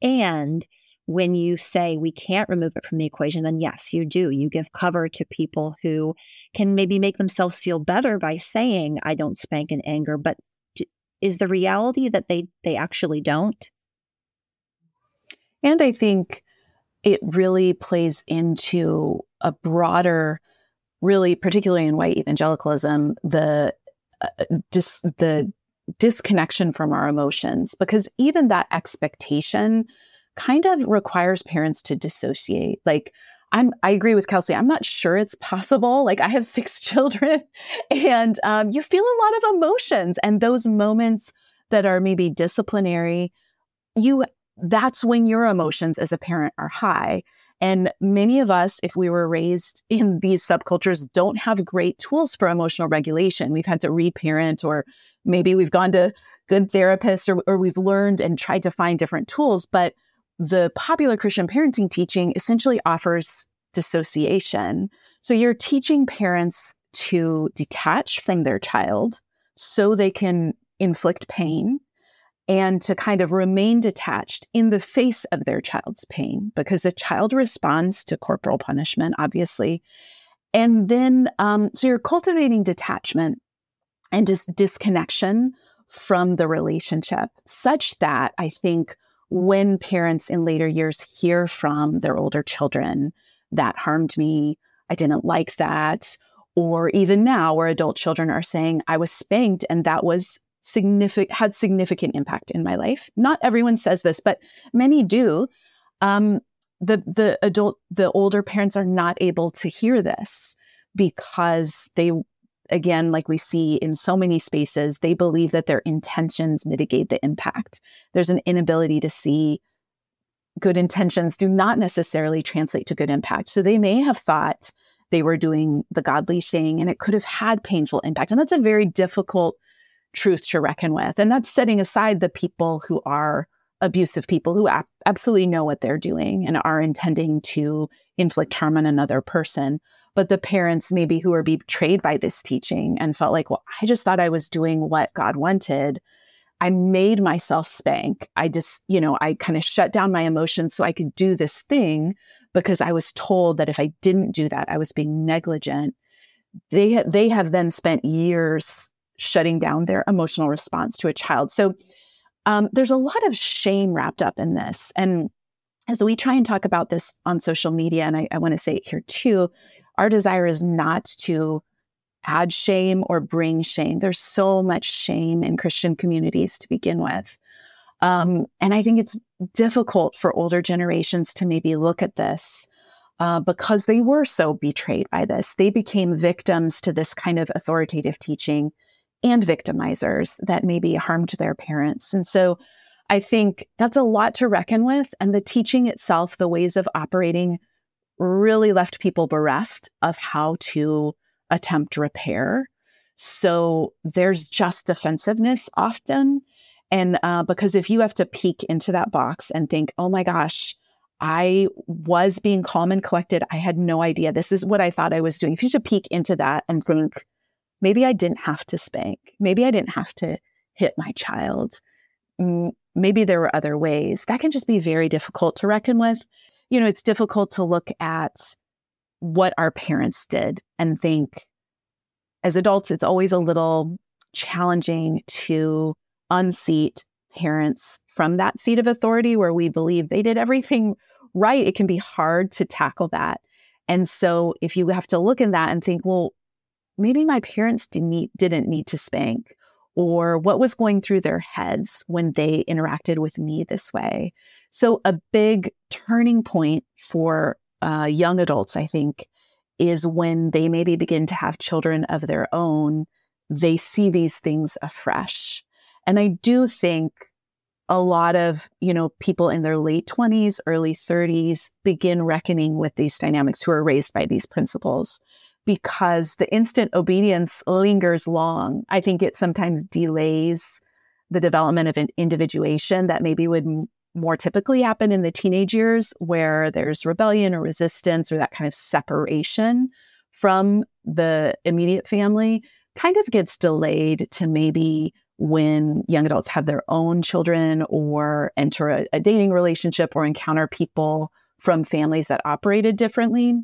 and when you say we can't remove it from the equation, then yes, you do. You give cover to people who can maybe make themselves feel better by saying, I don't spank in anger. But is the reality that they, they actually don't? And I think it really plays into a broader, really, particularly in white evangelicalism, the uh, just the disconnection from our emotions because even that expectation kind of requires parents to dissociate. Like, I'm, I agree with Kelsey. I'm not sure it's possible. Like, I have six children, and um, you feel a lot of emotions, and those moments that are maybe disciplinary, you that's when your emotions as a parent are high. And many of us, if we were raised in these subcultures, don't have great tools for emotional regulation. We've had to reparent, or maybe we've gone to good therapists, or, or we've learned and tried to find different tools. But the popular Christian parenting teaching essentially offers dissociation. So you're teaching parents to detach from their child so they can inflict pain and to kind of remain detached in the face of their child's pain because the child responds to corporal punishment, obviously. And then, um, so you're cultivating detachment and just disconnection from the relationship, such that I think when parents in later years hear from their older children, that harmed me, I didn't like that, or even now where adult children are saying, I was spanked and that was significant had significant impact in my life. Not everyone says this, but many do. Um, the the adult the older parents are not able to hear this because they again like we see in so many spaces they believe that their intentions mitigate the impact there's an inability to see good intentions do not necessarily translate to good impact so they may have thought they were doing the godly thing and it could have had painful impact and that's a very difficult truth to reckon with. And that's setting aside the people who are abusive people who ab- absolutely know what they're doing and are intending to inflict harm on another person. But the parents, maybe who are betrayed by this teaching and felt like, well, I just thought I was doing what God wanted. I made myself spank. I just, you know, I kind of shut down my emotions so I could do this thing because I was told that if I didn't do that, I was being negligent. They they have then spent years shutting down their emotional response to a child. So um, there's a lot of shame wrapped up in this. And as we try and talk about this on social media, and I, I want to say it here too, our desire is not to add shame or bring shame. There's so much shame in Christian communities to begin with. Um, and I think it's difficult for older generations to maybe look at this uh, because they were so betrayed by this. They became victims to this kind of authoritative teaching and victimizers that maybe harmed their parents. And so I think that's a lot to reckon with. And the teaching itself, the ways of operating, really left people bereft of how to attempt repair. So there's just defensiveness often. And uh, because if you have to peek into that box and think, oh my gosh, I was being calm and collected, I had no idea. This is what I thought I was doing. If you should peek into that and think, maybe I didn't have to spank, maybe I didn't have to hit my child, maybe there were other ways, that can just be very difficult to reckon with. You know, it's difficult to look at what our parents did and think, as adults, it's always a little challenging to unseat parents from that seat of authority where we believe they did everything right. It can be hard to tackle that. And so if you have to look in that and think, well, maybe my parents didn't need, to spank or what was going through their heads when they interacted with me this way. So a big turning point for uh, young adults, I think, is when they maybe begin to have children of their own, they see these things afresh. And I do think a lot of, you know, people in their late 20s, early 30s begin reckoning with these dynamics who are raised by these principles because the instant obedience lingers long. I think it sometimes delays the development of an individuation that maybe would more typically happen in the teenage years where there's rebellion or resistance or that kind of separation from the immediate family kind of gets delayed to maybe when young adults have their own children or enter a, a dating relationship or encounter people from families that operated differently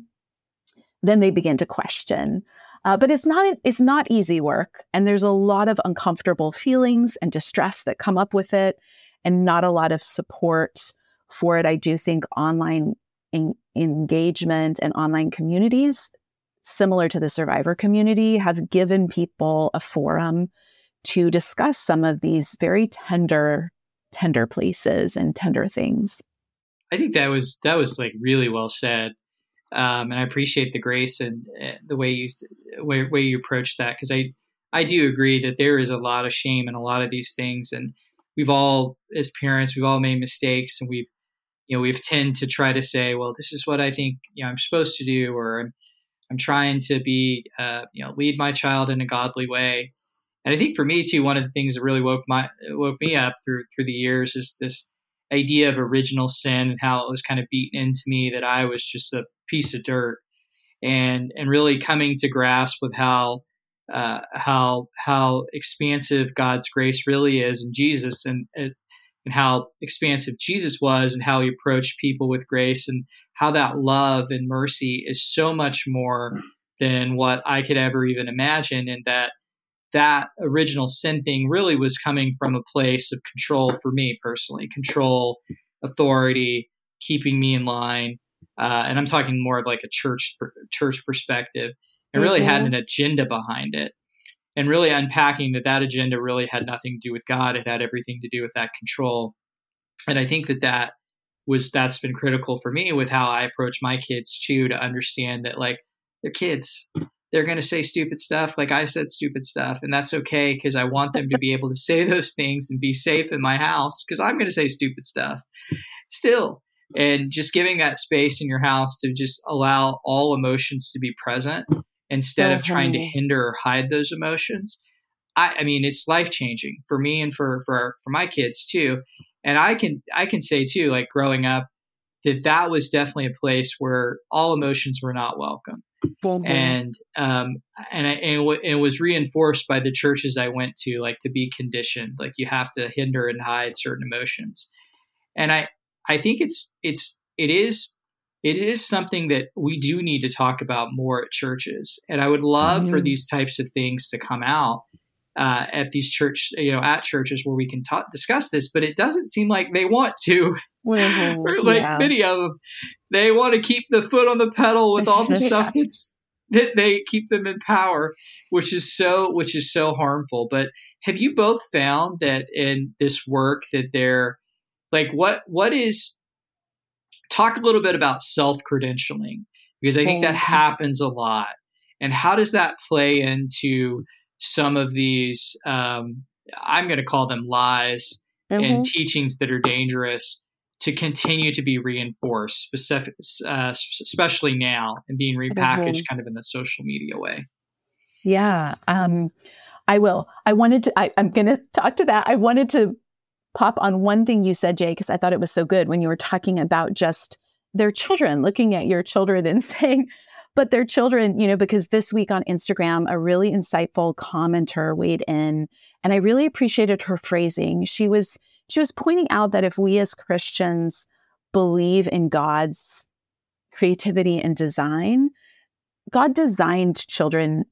then they begin to question uh, but it's not it's not easy work and there's a lot of uncomfortable feelings and distress that come up with it and not a lot of support for it. I do think online in- engagement and online communities, similar to the survivor community, have given people a forum to discuss some of these very tender, tender places and tender things. I think that was that was like really well said, um, and I appreciate the grace and the way you way, way you approach that because I I do agree that there is a lot of shame in a lot of these things, and we've all as parents we've all made mistakes and we've you know we've tend to try to say well this is what i think you know i'm supposed to do or i'm, I'm trying to be uh, you know lead my child in a godly way. And i think for me too one of the things that really woke my woke me up through through the years is this idea of original sin and how it was kind of beaten into me that i was just a piece of dirt. And and really coming to grasp with how uh, how how expansive God's grace really is in Jesus, and and how expansive Jesus was, and how he approached people with grace, and how that love and mercy is so much more than what I could ever even imagine, and that that original sin thing really was coming from a place of control for me personally, control, authority, keeping me in line, uh, and I'm talking more of like a church church perspective it really mm-hmm. had an agenda behind it. And really unpacking that that agenda really had nothing to do with God. It had everything to do with that control. And I think that that was, that's been critical for me with how I approach my kids too, to understand that like they're kids. They're going to say stupid stuff like I said stupid stuff. And that's okay because I want them to be able to say those things and be safe in my house because I'm going to say stupid stuff still and just giving that space in your house to just allow all emotions to be present instead of trying to hinder or hide those emotions. I, I mean, it's life changing for me and for for for my kids too. And I can I can say too, like growing up, that that was definitely a place where all emotions were not welcome. Mm-hmm. And um and I, and w- it was reinforced by the churches I went to, like to be conditioned, like you have to hinder and hide certain emotions. And I I think it's it's it is it is something that we do need to talk about more at churches. And I would love mm-hmm. for these types of things to come out uh, at these church, you know, at churches where we can talk, discuss this. But it doesn't seem like they want to. Like yeah. many of them, they want to keep the foot on the pedal with all the stuff that's that they keep them in power, which is so which is so harmful. But have you both found that in this work that they're like what what is talk a little bit about self credentialing because I think that happens a lot. And how does that play into some of these? Um, I'm going to call them lies mm-hmm. and teachings that are dangerous to continue to be reinforced, specific, uh, especially now, and being repackaged mm-hmm. kind of in the social media way. Yeah, um, I will. I wanted to. I, I'm going to talk to that. I wanted to pop on one thing you said, Jay, because I thought it was so good when you were talking about just their children, looking at your children and saying, but their children, you know, because this week on Instagram, a really insightful commenter weighed in, and I really appreciated her phrasing. She was she was pointing out that if we as Christians believe in God's creativity and design, God designed children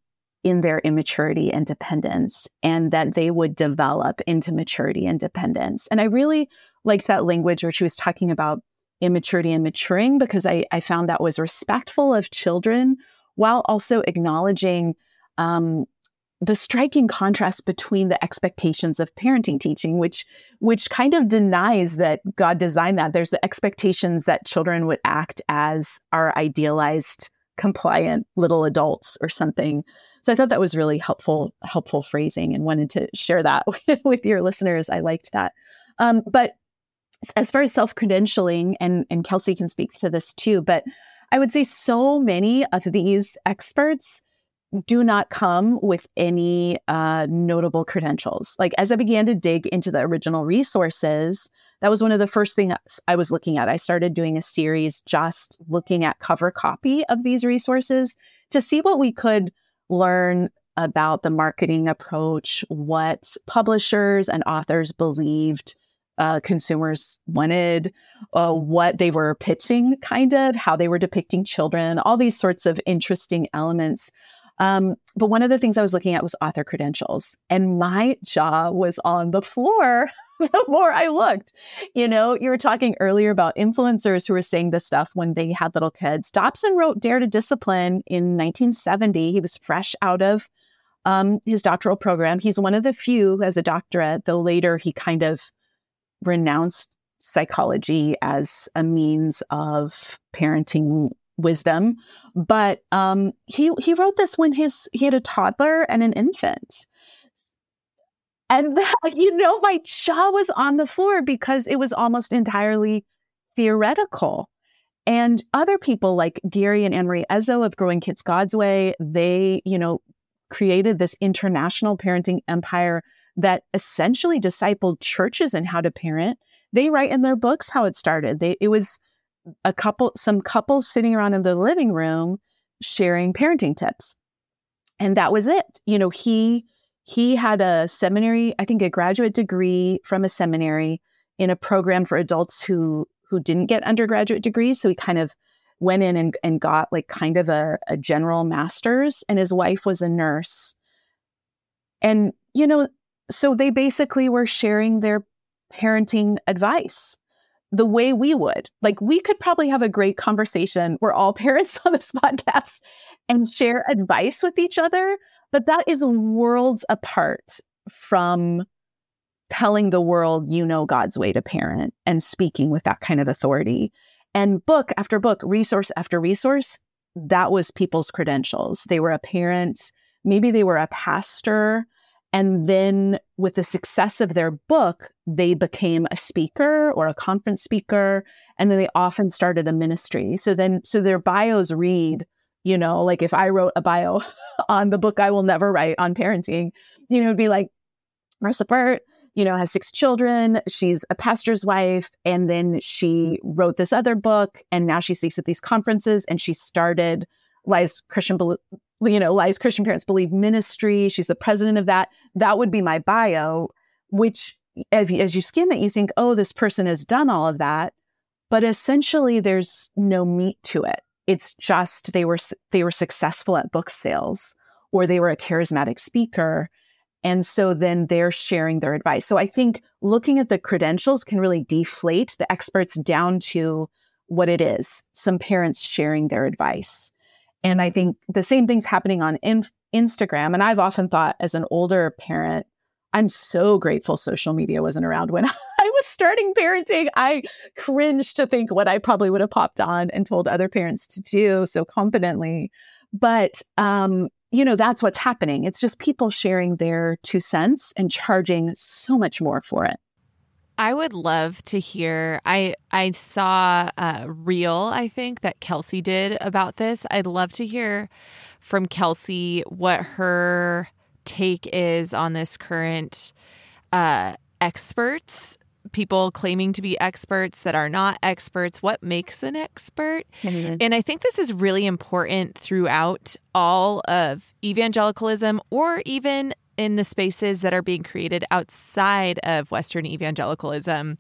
in their immaturity and dependence, and that they would develop into maturity and dependence. And I really liked that language where she was talking about immaturity and maturing because I, I found that was respectful of children while also acknowledging um, the striking contrast between the expectations of parenting teaching which which kind of denies that god designed that. There's the expectations that children would act as our idealized compliant little adults or something. So i thought that was really helpful helpful phrasing and wanted to share that with, with your listeners. I liked that. Um, but as far as self-credentialing and and kelsey can speak to this too but i would say so many of these experts do not come with any uh, notable credentials. Like as I began to dig into the original resources, that was one of the first things I was looking at. I started doing a series just looking at cover copy of these resources to see what we could learn about the marketing approach, what publishers and authors believed uh, consumers wanted, uh, what they were pitching, kind of, how they were depicting children, all these sorts of interesting elements um, but one of the things I was looking at was author credentials, and my jaw was on the floor the more I looked. You know, you were talking earlier about influencers who were saying this stuff when they had little kids. Dobson wrote Dare to Discipline in 1970. He was fresh out of um, his doctoral program. He's one of the few who has a doctorate, though later he kind of renounced psychology as a means of parenting wisdom. But um, he he wrote this when his he had a toddler and an infant. And you know, my jaw was on the floor because it was almost entirely theoretical. And other people like Gary and Anne-Marie Ezzo of Growing Kids God's Way, they, you know, created this international parenting empire that essentially discipled churches in how to parent. They write in their books how it started. They it was a couple, some couples sitting around in the living room sharing parenting tips. And that was it. You know, he, he had a seminary, I think a graduate degree from a seminary in a program for adults who, who didn't get undergraduate degrees. So he kind of went in and, and got like kind of a, a general master's and his wife was a nurse. And, you know, so they basically were sharing their parenting advice the way we would. Like we could probably have a great conversation. We're all parents on this podcast and share advice with each other, but that is worlds apart from telling the world you know God's way to parent and speaking with that kind of authority. And book after book, resource after resource, that was people's credentials. They were a parent, maybe they were a pastor, and then with the success of their book, they became a speaker or a conference speaker. And then they often started a ministry. So then, so their bios read, you know, like if I wrote a bio on the book I will never write on parenting, you know, it'd be like Marissa Burt, you know, has six children. She's a pastor's wife. And then she wrote this other book. And now she speaks at these conferences and she started Wise Christian you know, Lies Christian Parents Believe Ministry. She's the president of that. That would be my bio, which as as you skim it, you think, oh, this person has done all of that. But essentially, there's no meat to it. It's just they were they were successful at book sales, or they were a charismatic speaker, and so then they're sharing their advice. So I think looking at the credentials can really deflate the experts down to what it is: some parents sharing their advice. And I think the same thing's happening on in- Instagram. And I've often thought as an older parent, I'm so grateful social media wasn't around when I was starting parenting. I cringe to think what I probably would have popped on and told other parents to do so confidently. But, um, you know, that's what's happening. It's just people sharing their two cents and charging so much more for it. I would love to hear. I I saw a reel I think that Kelsey did about this. I'd love to hear from Kelsey what her take is on this current uh, experts people claiming to be experts that are not experts what makes an expert mm-hmm. and i think this is really important throughout all of evangelicalism or even in the spaces that are being created outside of Western evangelicalism.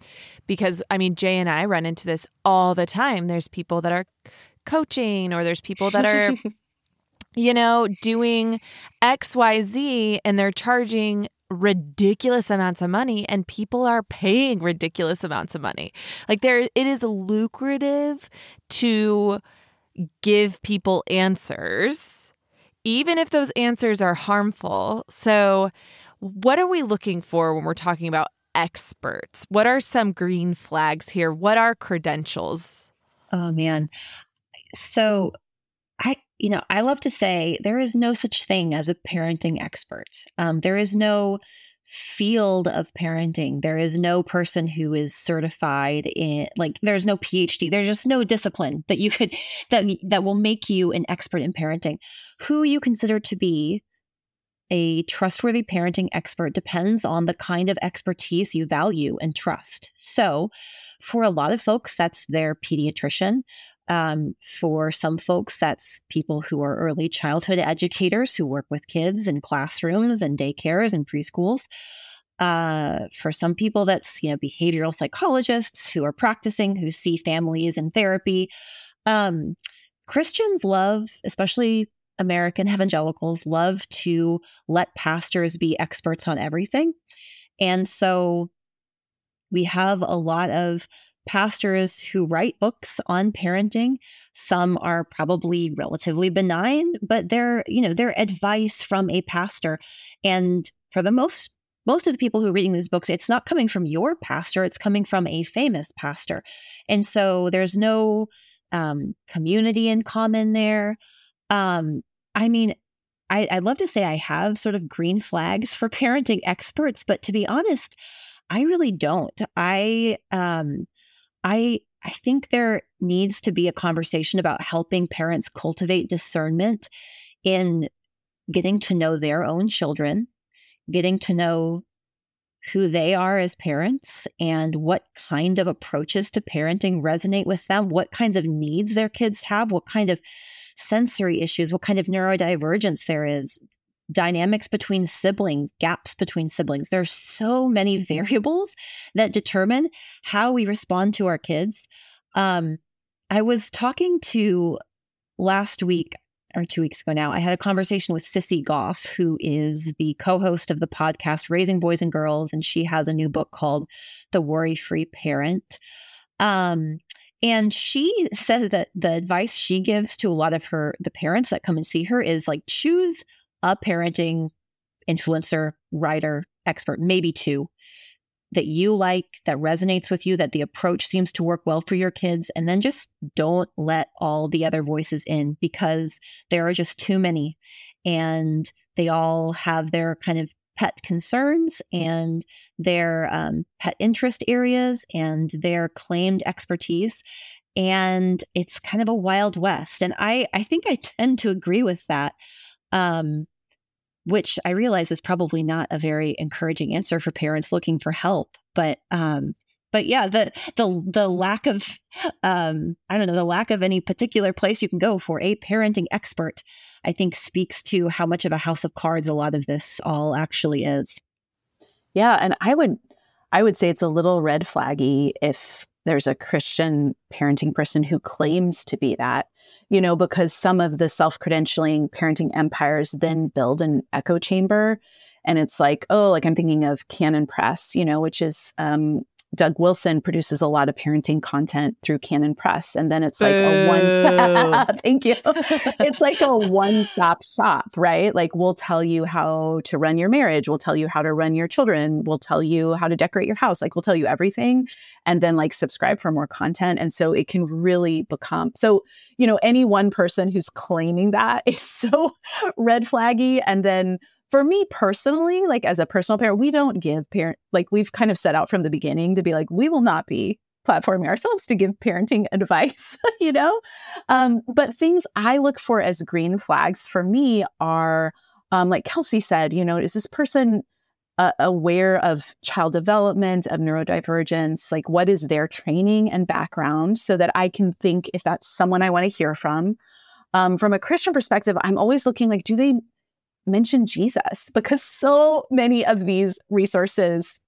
Because, I mean, Jay and I run into this all the time. There's people that are coaching, or there's people that are, you know, doing XYZ and they're charging ridiculous amounts of money and people are paying ridiculous amounts of money. Like there it is lucrative to give people answers even if those answers are harmful. So, what are we looking for when we're talking about experts? What are some green flags here? What are credentials? Oh, man. So, I, you know, I love to say there is no such thing as a parenting expert. Um, there is no field of parenting. There is no person who is certified in like there's no PhD. There's just no discipline that you could that that will make you an expert in parenting. Who you consider to be a trustworthy parenting expert depends on the kind of expertise you value and trust. So, for a lot of folks, that's their pediatrician. Um, for some folks, that's people who are early childhood educators who work with kids in classrooms and daycares and preschools. Uh, for some people, that's you know behavioral psychologists who are practicing, who see families in therapy. Um, Christians love, especially American evangelicals, love to let pastors be experts on everything, and so we have a lot of pastors who write books on parenting. Some are probably relatively benign, but they're, you know, they're advice from a pastor. And for the most most of the people who are reading these books, it's not coming from your pastor, it's coming from a famous pastor. And so there's no um, community in common there. Um, I mean, I, I'd love to say I have sort of green flags for parenting experts, but to be honest, I really don't. I um, I I think there needs to be a conversation about helping parents cultivate discernment in getting to know their own children, getting to know who they are as parents and what kind of approaches to parenting resonate with them, what kinds of needs their kids have, what kind of sensory issues, what kind of neurodivergence there is, dynamics between siblings, gaps between siblings. There's so many mm-hmm. variables that determine how we respond to our kids. Um, I was talking to last week or two weeks ago now, I had a conversation with Sissy Goff, who is the co host of the podcast Raising Boys and Girls, and she has a new book called The Worry Free Parent. Um, and she said that the advice she gives to a lot of her the parents that come and see her is like choose a parenting influencer, writer, expert, maybe two that you like, that resonates with you, that the approach seems to work well for your kids. And then just don't let all the other voices in because there are just too many. And they all have their kind of pet concerns and their um, pet interest areas and their claimed expertise. And it's kind of a wild west. And I, I think I tend to agree with that. Um, which I realize is probably not a very encouraging answer for parents looking for help. But um, but yeah, the the the lack of um, I don't know the lack of any particular place you can go for a parenting expert, I think speaks to how much of a house of cards a lot of this all actually is. Yeah, and I would I would say it's a little red flaggy if there's a Christian parenting person who claims to be that you know, because some of the self credentialing parenting empires then build an echo chamber. And it's like, oh, like I'm thinking of Canon Press, you know, which is um, Doug Wilson produces a lot of parenting content through Canon Press. And then it's like a one, thank you. it's like a one stop shop, right? Like we'll tell you how to run your marriage. We'll tell you how to run your children. We'll tell you how to decorate your house. Like we'll tell you everything and then like subscribe for more content. And so it can really become so, you know, any one person who's claiming that is so red flaggy. And then for me personally, like as a personal parent, we don't give parent like we've kind of set out from the beginning to be like we will not be platforming ourselves to give parenting advice, you know? Um, but things I look for as green flags for me are, um, like Kelsey said, you know, is this person uh, aware of child development, of neurodivergence? Like, what is their training and background so that I can think if that's someone I want to hear from? Um, from a Christian perspective, I'm always looking like, do they mention Jesus because so many of these resources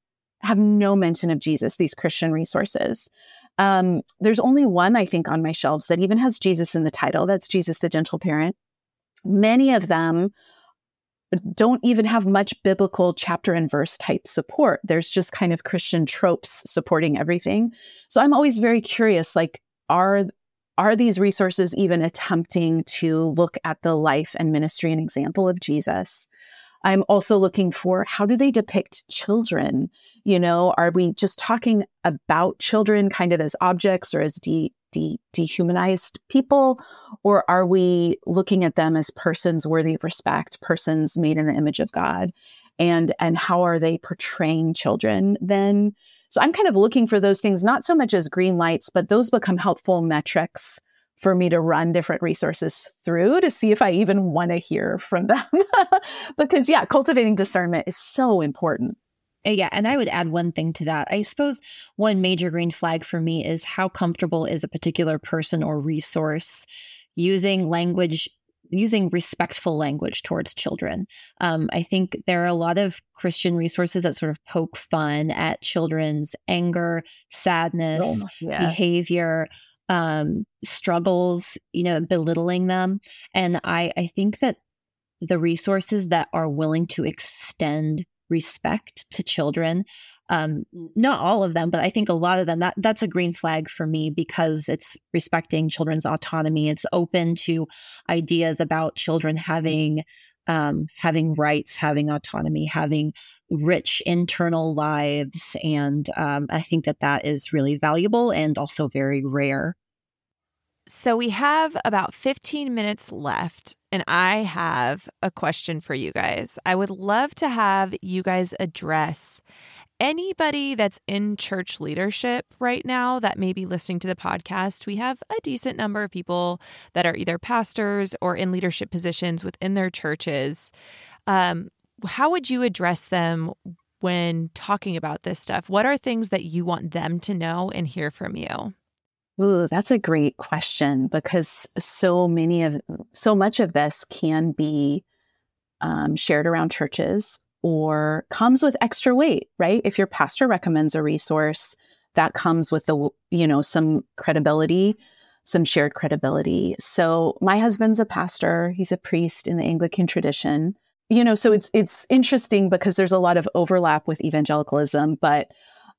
have no mention of Jesus, these Christian resources. Um, there's only one, I think, on my shelves that even has Jesus in the title. That's Jesus the Gentle Parent. Many of them don't even have much biblical chapter and verse type support. There's just kind of Christian tropes supporting everything. So I'm always very curious like, are are these resources even attempting to look at the life and ministry and example of Jesus? I'm also looking for how do they depict children? You know, are we just talking about children kind of as objects or as de- de- dehumanized people? Or are we looking at them as persons worthy of respect, persons made in the image of God? And, and how are they portraying children then? So I'm kind of looking for those things, not so much as green lights, but those become helpful metrics for me to run different resources through to see if I even want to hear from them. because, yeah, cultivating discernment is so important. Uh, yeah, and I would add one thing to that. I suppose one major green flag for me is how comfortable is a particular person or resource using language using respectful language towards children. Um, I think there are a lot of Christian resources that sort of poke fun at children's anger, sadness, oh, yes. behavior, um, struggles, you know, belittling them. And I, I think that the resources that are willing to extend respect to children um, not all of them but i think a lot of them that that's a green flag for me because it's respecting children's autonomy. It's open to ideas about children having um, having rights having autonomy having rich internal lives and um, i think that that is really valuable and also very rare. So we have about 15 minutes left, and I have a question for you guys. I would love to have you guys address anybody that's in church leadership right now that may be listening to the podcast. We have a decent number of people that are either pastors or in leadership positions within their churches. Um, how would you address them when talking about this stuff? What are things that you want them to know and hear from you? Ooh, that's a great question because so many of so much of this can be um, shared around churches or comes with extra weight, right? If your pastor recommends a resource, that comes with the you know some credibility, some shared credibility. So my husband's a pastor; he's a priest in the Anglican tradition. You know, so it's it's interesting because there's a lot of overlap with evangelicalism, but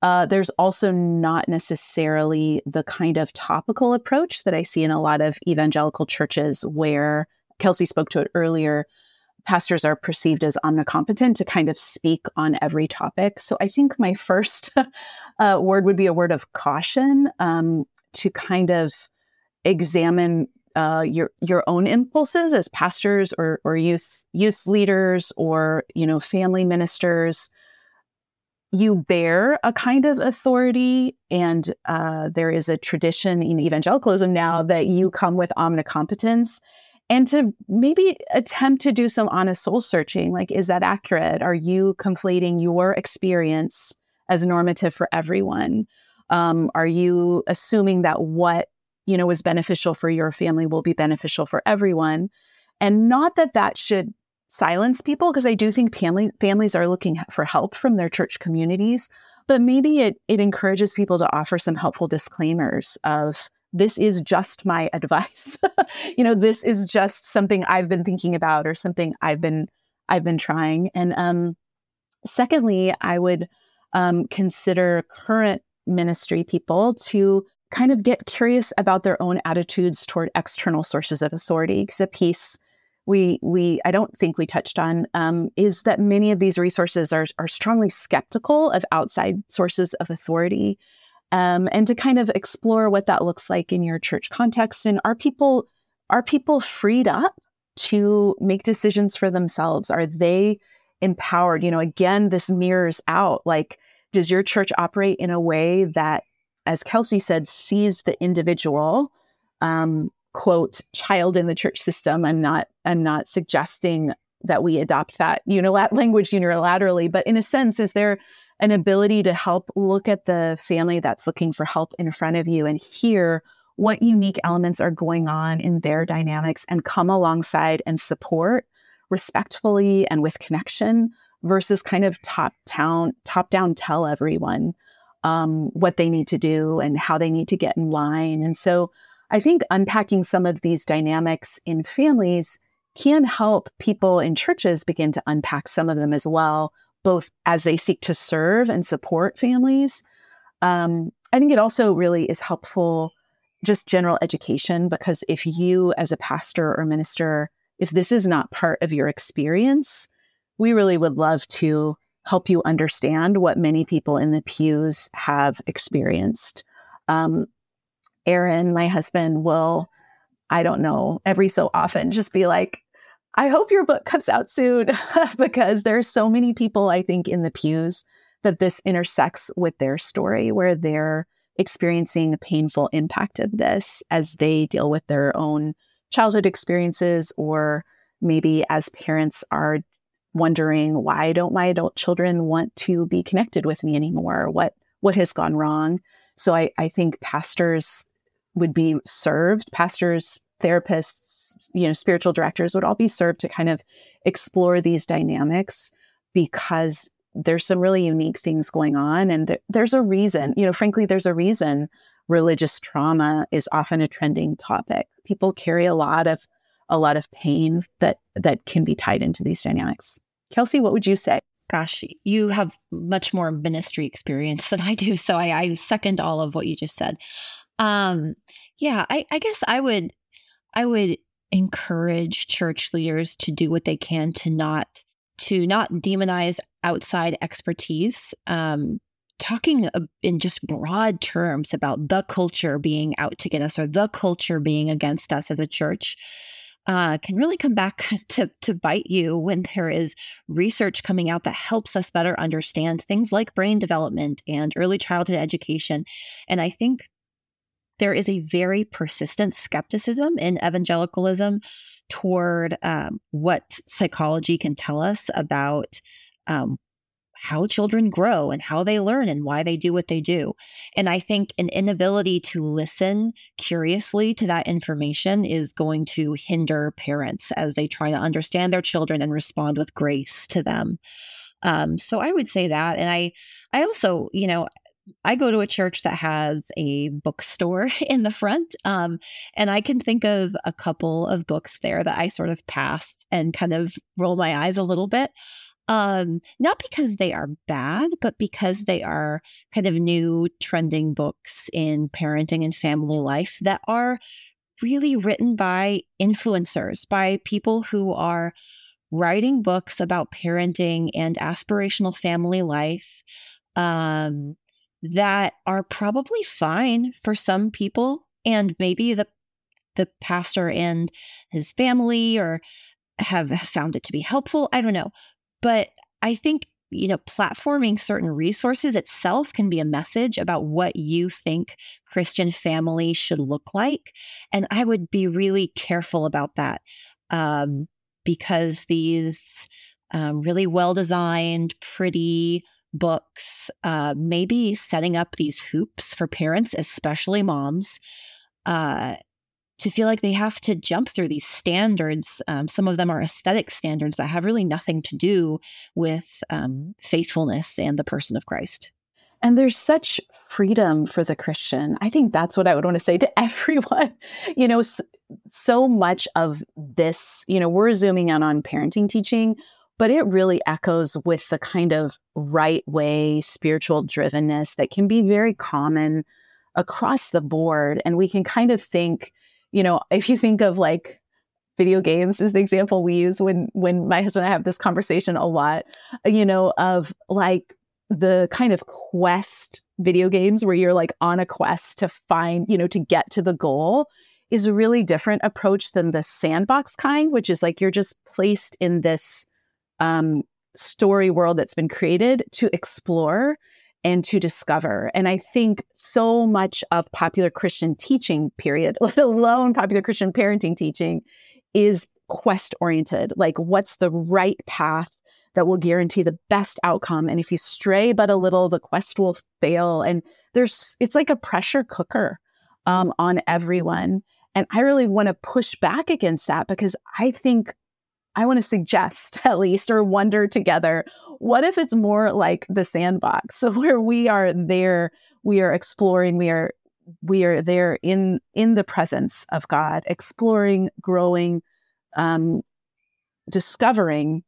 uh, there's also not necessarily the kind of topical approach that I see in a lot of evangelical churches where Kelsey spoke to it earlier. Pastors are perceived as omnicompetent to kind of speak on every topic. So I think my first uh, word would be a word of caution um, to kind of examine uh, your your own impulses as pastors or or youth youth leaders or you know family ministers you bear a kind of authority, and uh, there is a tradition in evangelicalism now that you come with omnicompetence, and to maybe attempt to do some honest soul searching. Like, is that accurate? Are you conflating your experience as normative for everyone? Um, are you assuming that what you know is beneficial for your family will be beneficial for everyone? And not that that should silence people because I do think family, families are looking for help from their church communities, but maybe it it encourages people to offer some helpful disclaimers of this is just my advice. you know, this is just something I've been thinking about or something I've been I've been trying. And um secondly, I would um consider current ministry people to kind of get curious about their own attitudes toward external sources of authority because a piece we we I don't think we touched on um, is that many of these resources are are strongly skeptical of outside sources of authority, um, and to kind of explore what that looks like in your church context. And are people are people freed up to make decisions for themselves? Are they empowered. You know, again, this mirrors out like, does your church operate in a way that, as Kelsey said, sees the individual, um, quote, child in the church system? I'm not, I'm not suggesting that we adopt that unilat- language unilaterally, but in a sense, is there an ability to help look at the family that's looking for help in front of you and hear what unique elements are going on in their dynamics and come alongside and support respectfully and with connection versus kind of top down top down tell everyone um, what they need to do and how they need to get in line. And so i think unpacking some of these dynamics in families can help people in churches begin to unpack some of them as well both as they seek to serve and support families. Um, i think it also really is helpful just general education because if you as a pastor or minister if this is not part of your experience we really would love to help you understand what many people in the pews have experienced. Um, aaron my husband will i don't know every so often just be like i hope your book comes out soon because there are so many people i think in the pews that this intersects with their story where they're experiencing a painful impact of this as they deal with their own childhood experiences, or maybe as parents are wondering why don't my adult children want to be connected with me anymore? What what has gone wrong? So I, I think pastors would be served, pastors, therapists, you know, spiritual directors would all be served to kind of explore these dynamics because there's some really unique things going on and th- there's a reason you know frankly there's a reason religious trauma is often a trending topic. People carry a lot of a lot of pain that that can be tied into these dynamics. Kelsey what would you say? Gosh you have much more ministry experience than i do so i, I second all of what you just said. Um yeah I, I guess i would i would encourage church leaders to do what they can to not to not demonize outside expertise. Um, talking in just broad terms about the culture being out to get us or the culture being against us as a church uh, can really come back to, to bite you when there is research coming out that helps us better understand things like brain development and early childhood education. And I think there is a very persistent skepticism in evangelicalism toward um, what psychology can tell us about um, how children grow and how they learn and why they do what they do. And I think an inability to listen curiously to that information is going to hinder parents as they try to understand their children and respond with grace to them. Um, so I would say that. And I, I also, you know, I go to a church that has a bookstore in the front. Um, and I can think of a couple of books there that I sort of pass and kind of roll my eyes a little bit. Um, not because they are bad, but because they are kind of new trending books in parenting and family life that are really written by influencers, by people who are writing books about parenting and aspirational family life. Um, that are probably fine for some people and maybe the the pastor and his family or have found it to be helpful i don't know. But i think you know platforming certain resources itself can be a message about what you think christian family should look like. And i would be really careful about that um, because these um, really well designed pretty books, uh, maybe setting up these hoops for parents, especially moms, uh, to feel like they have to jump through these standards. Um, some of them are aesthetic standards that have really nothing to do with um, faithfulness and the person of Christ. And there's such freedom for the Christian. I think that's what I would want to say to everyone. you know, so much of this, you know, we're zooming in on parenting teaching, but it really echoes with the kind of right way spiritual drivenness that can be very common across the board. And we can kind of think, you know, if you think of like video games is the example we use when when my husband and I have this conversation a lot, you know, of like the kind of quest video games where you're like on a quest to find, you know, to get to the goal is a really different approach than the sandbox kind, which is like you're just placed in this um, story world that's been created to explore and to discover. And I think so much of popular Christian teaching, period, let alone popular Christian parenting teaching, is quest oriented. Like, what's the right path that will guarantee the best outcome? And if you stray but a little, the quest will fail. And there's, it's like a pressure cooker um, on everyone. And I really want to push back against that because I think I want to suggest at least or wonder together what if it's more like the sandbox? So where we are there we are exploring we are we are there in in the presence of God exploring growing um discovering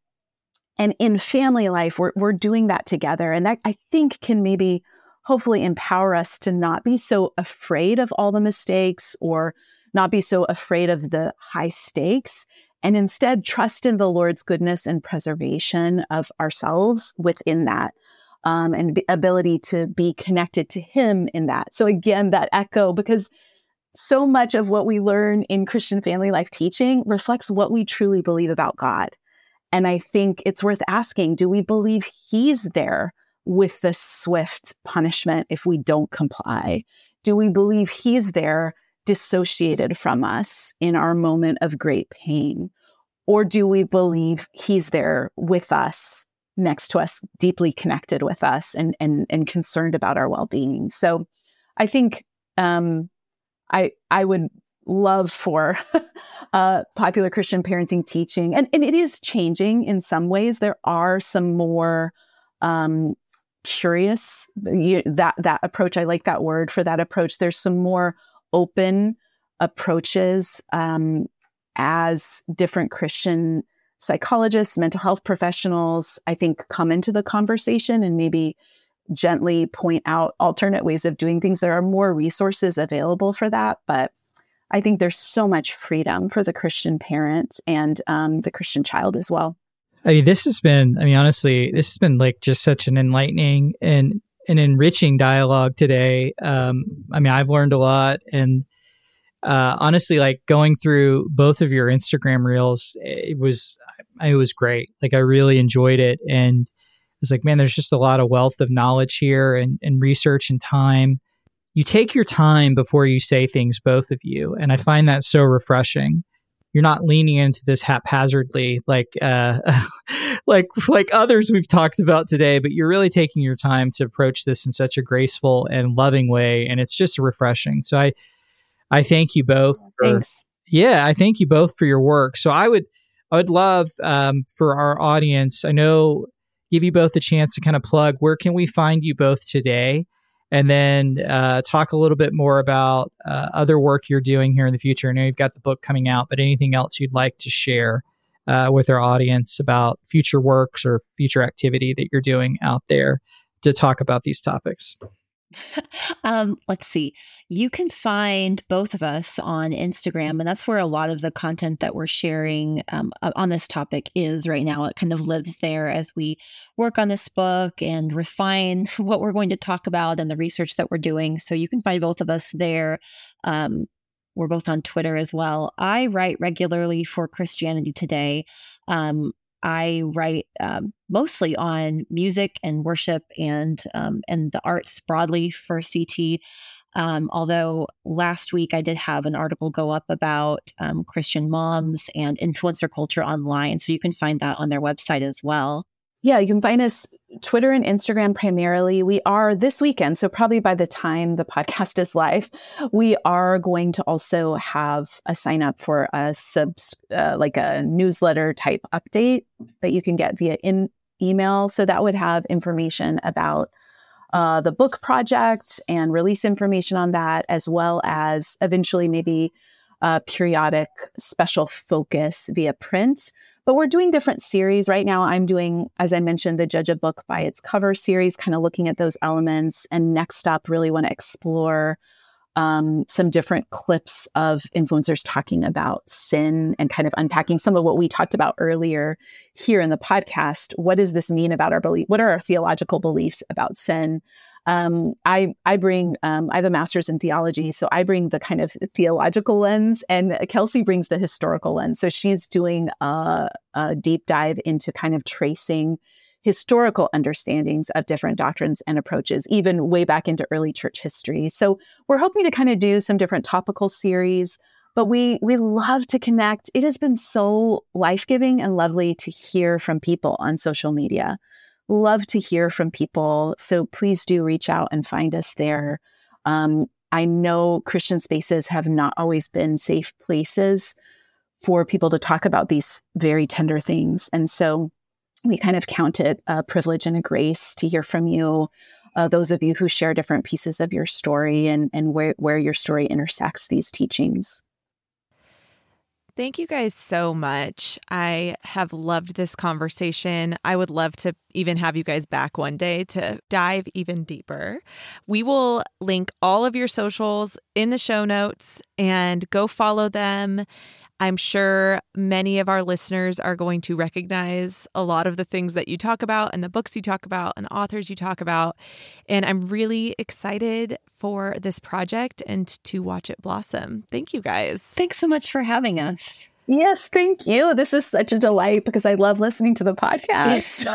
and in family life we're we're doing that together. And that I think can maybe hopefully empower us to not be so afraid of all the mistakes or not be so afraid of the high stakes and instead trust in the Lord's goodness and preservation of ourselves within that. Um, and ability to be connected to Him in that. So, again, that echo, because so much of what we learn in Christian family life teaching reflects what we truly believe about God. And I think it's worth asking do we believe He's there with the swift punishment if we don't comply? Do we believe He's there dissociated from us in our moment of great pain? Or do we believe he's there with us, next to us, deeply connected with us and and and concerned about our well-being? So I think um, I I would love for uh, popular Christian parenting teaching, and, and it is changing in some ways. There are some more um, curious you, that that approach. I like that word for that approach. There's some more open approaches um, as different Christian psychologists, mental health professionals, I think, come into the conversation and maybe gently point out alternate ways of doing things. There are more resources available for that, but I think there's so much freedom for the Christian parent and um, the Christian child as well. I mean, this has been, I mean, honestly, this has been like just such an enlightening and an enriching dialogue today. Um, I mean, I've learned a lot, and uh, honestly, like going through both of your Instagram reels, it was it was great. Like I really enjoyed it, and it's like, man, there's just a lot of wealth of knowledge here, and, and research and time. You take your time before you say things, both of you, and I find that so refreshing you're not leaning into this haphazardly like uh like like others we've talked about today but you're really taking your time to approach this in such a graceful and loving way and it's just refreshing. So i i thank you both for, thanks. Yeah i thank you both for your work. So i would i would love um, for our audience i know give you both a chance to kind of plug where can we find you both today and then uh, talk a little bit more about uh, other work you're doing here in the future. I know you've got the book coming out, but anything else you'd like to share uh, with our audience about future works or future activity that you're doing out there to talk about these topics? um, let's see. You can find both of us on Instagram, and that's where a lot of the content that we're sharing um, on this topic is right now. It kind of lives there as we work on this book and refine what we're going to talk about and the research that we're doing. So you can find both of us there. Um, we're both on Twitter as well. I write regularly for Christianity Today. Um, I write um, mostly on music and worship and um, and the arts broadly for CT. Um, although last week I did have an article go up about um, Christian moms and influencer culture online, so you can find that on their website as well. Yeah, you can find us Twitter and Instagram primarily. We are this weekend, so probably by the time the podcast is live, we are going to also have a sign up for a subs, uh, like a newsletter type update that you can get via in email. So that would have information about uh, the book project and release information on that, as well as eventually maybe a periodic special focus via print but we're doing different series. Right now, I'm doing, as I mentioned, the Judge a Book by its cover series, kind of looking at those elements. And next up, really want to explore um, some different clips of influencers talking about sin and kind of unpacking some of what we talked about earlier here in the podcast. What does this mean about our belief? What are our theological beliefs about sin? Um, I I bring um, I have a master's in theology, so I bring the kind of theological lens, and Kelsey brings the historical lens. So she's doing a, a deep dive into kind of tracing historical understandings of different doctrines and approaches, even way back into early church history. So we're hoping to kind of do some different topical series, but we we love to connect. It has been so life-giving and lovely to hear from people on social media. Love to hear from people. So please do reach out and find us there. Um, I know Christian spaces have not always been safe places for people to talk about these very tender things. And so we kind of count it a privilege and a grace to hear from you, uh, those of you who share different pieces of your story and, and where, where your story intersects these teachings. Thank you guys so much. I have loved this conversation. I would love to even have you guys back one day to dive even deeper. We will link all of your socials in the show notes and go follow them. I'm sure many of our listeners are going to recognize a lot of the things that you talk about and the books you talk about and the authors you talk about. And I'm really excited for this project and to watch it blossom. Thank you guys. Thanks so much for having us. Yes, thank you. This is such a delight because I love listening to the podcast.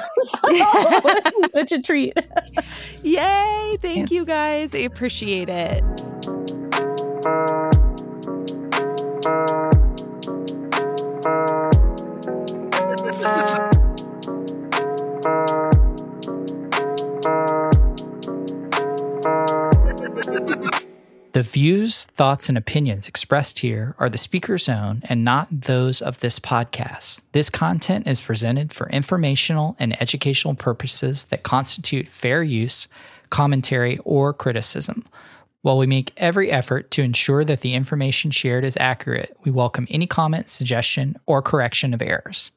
oh, this is such a treat. Yay. Thank yeah. you guys. I appreciate it. The views, thoughts, and opinions expressed here are the speaker's own and not those of this podcast. This content is presented for informational and educational purposes that constitute fair use, commentary, or criticism. While we make every effort to ensure that the information shared is accurate, we welcome any comment, suggestion, or correction of errors.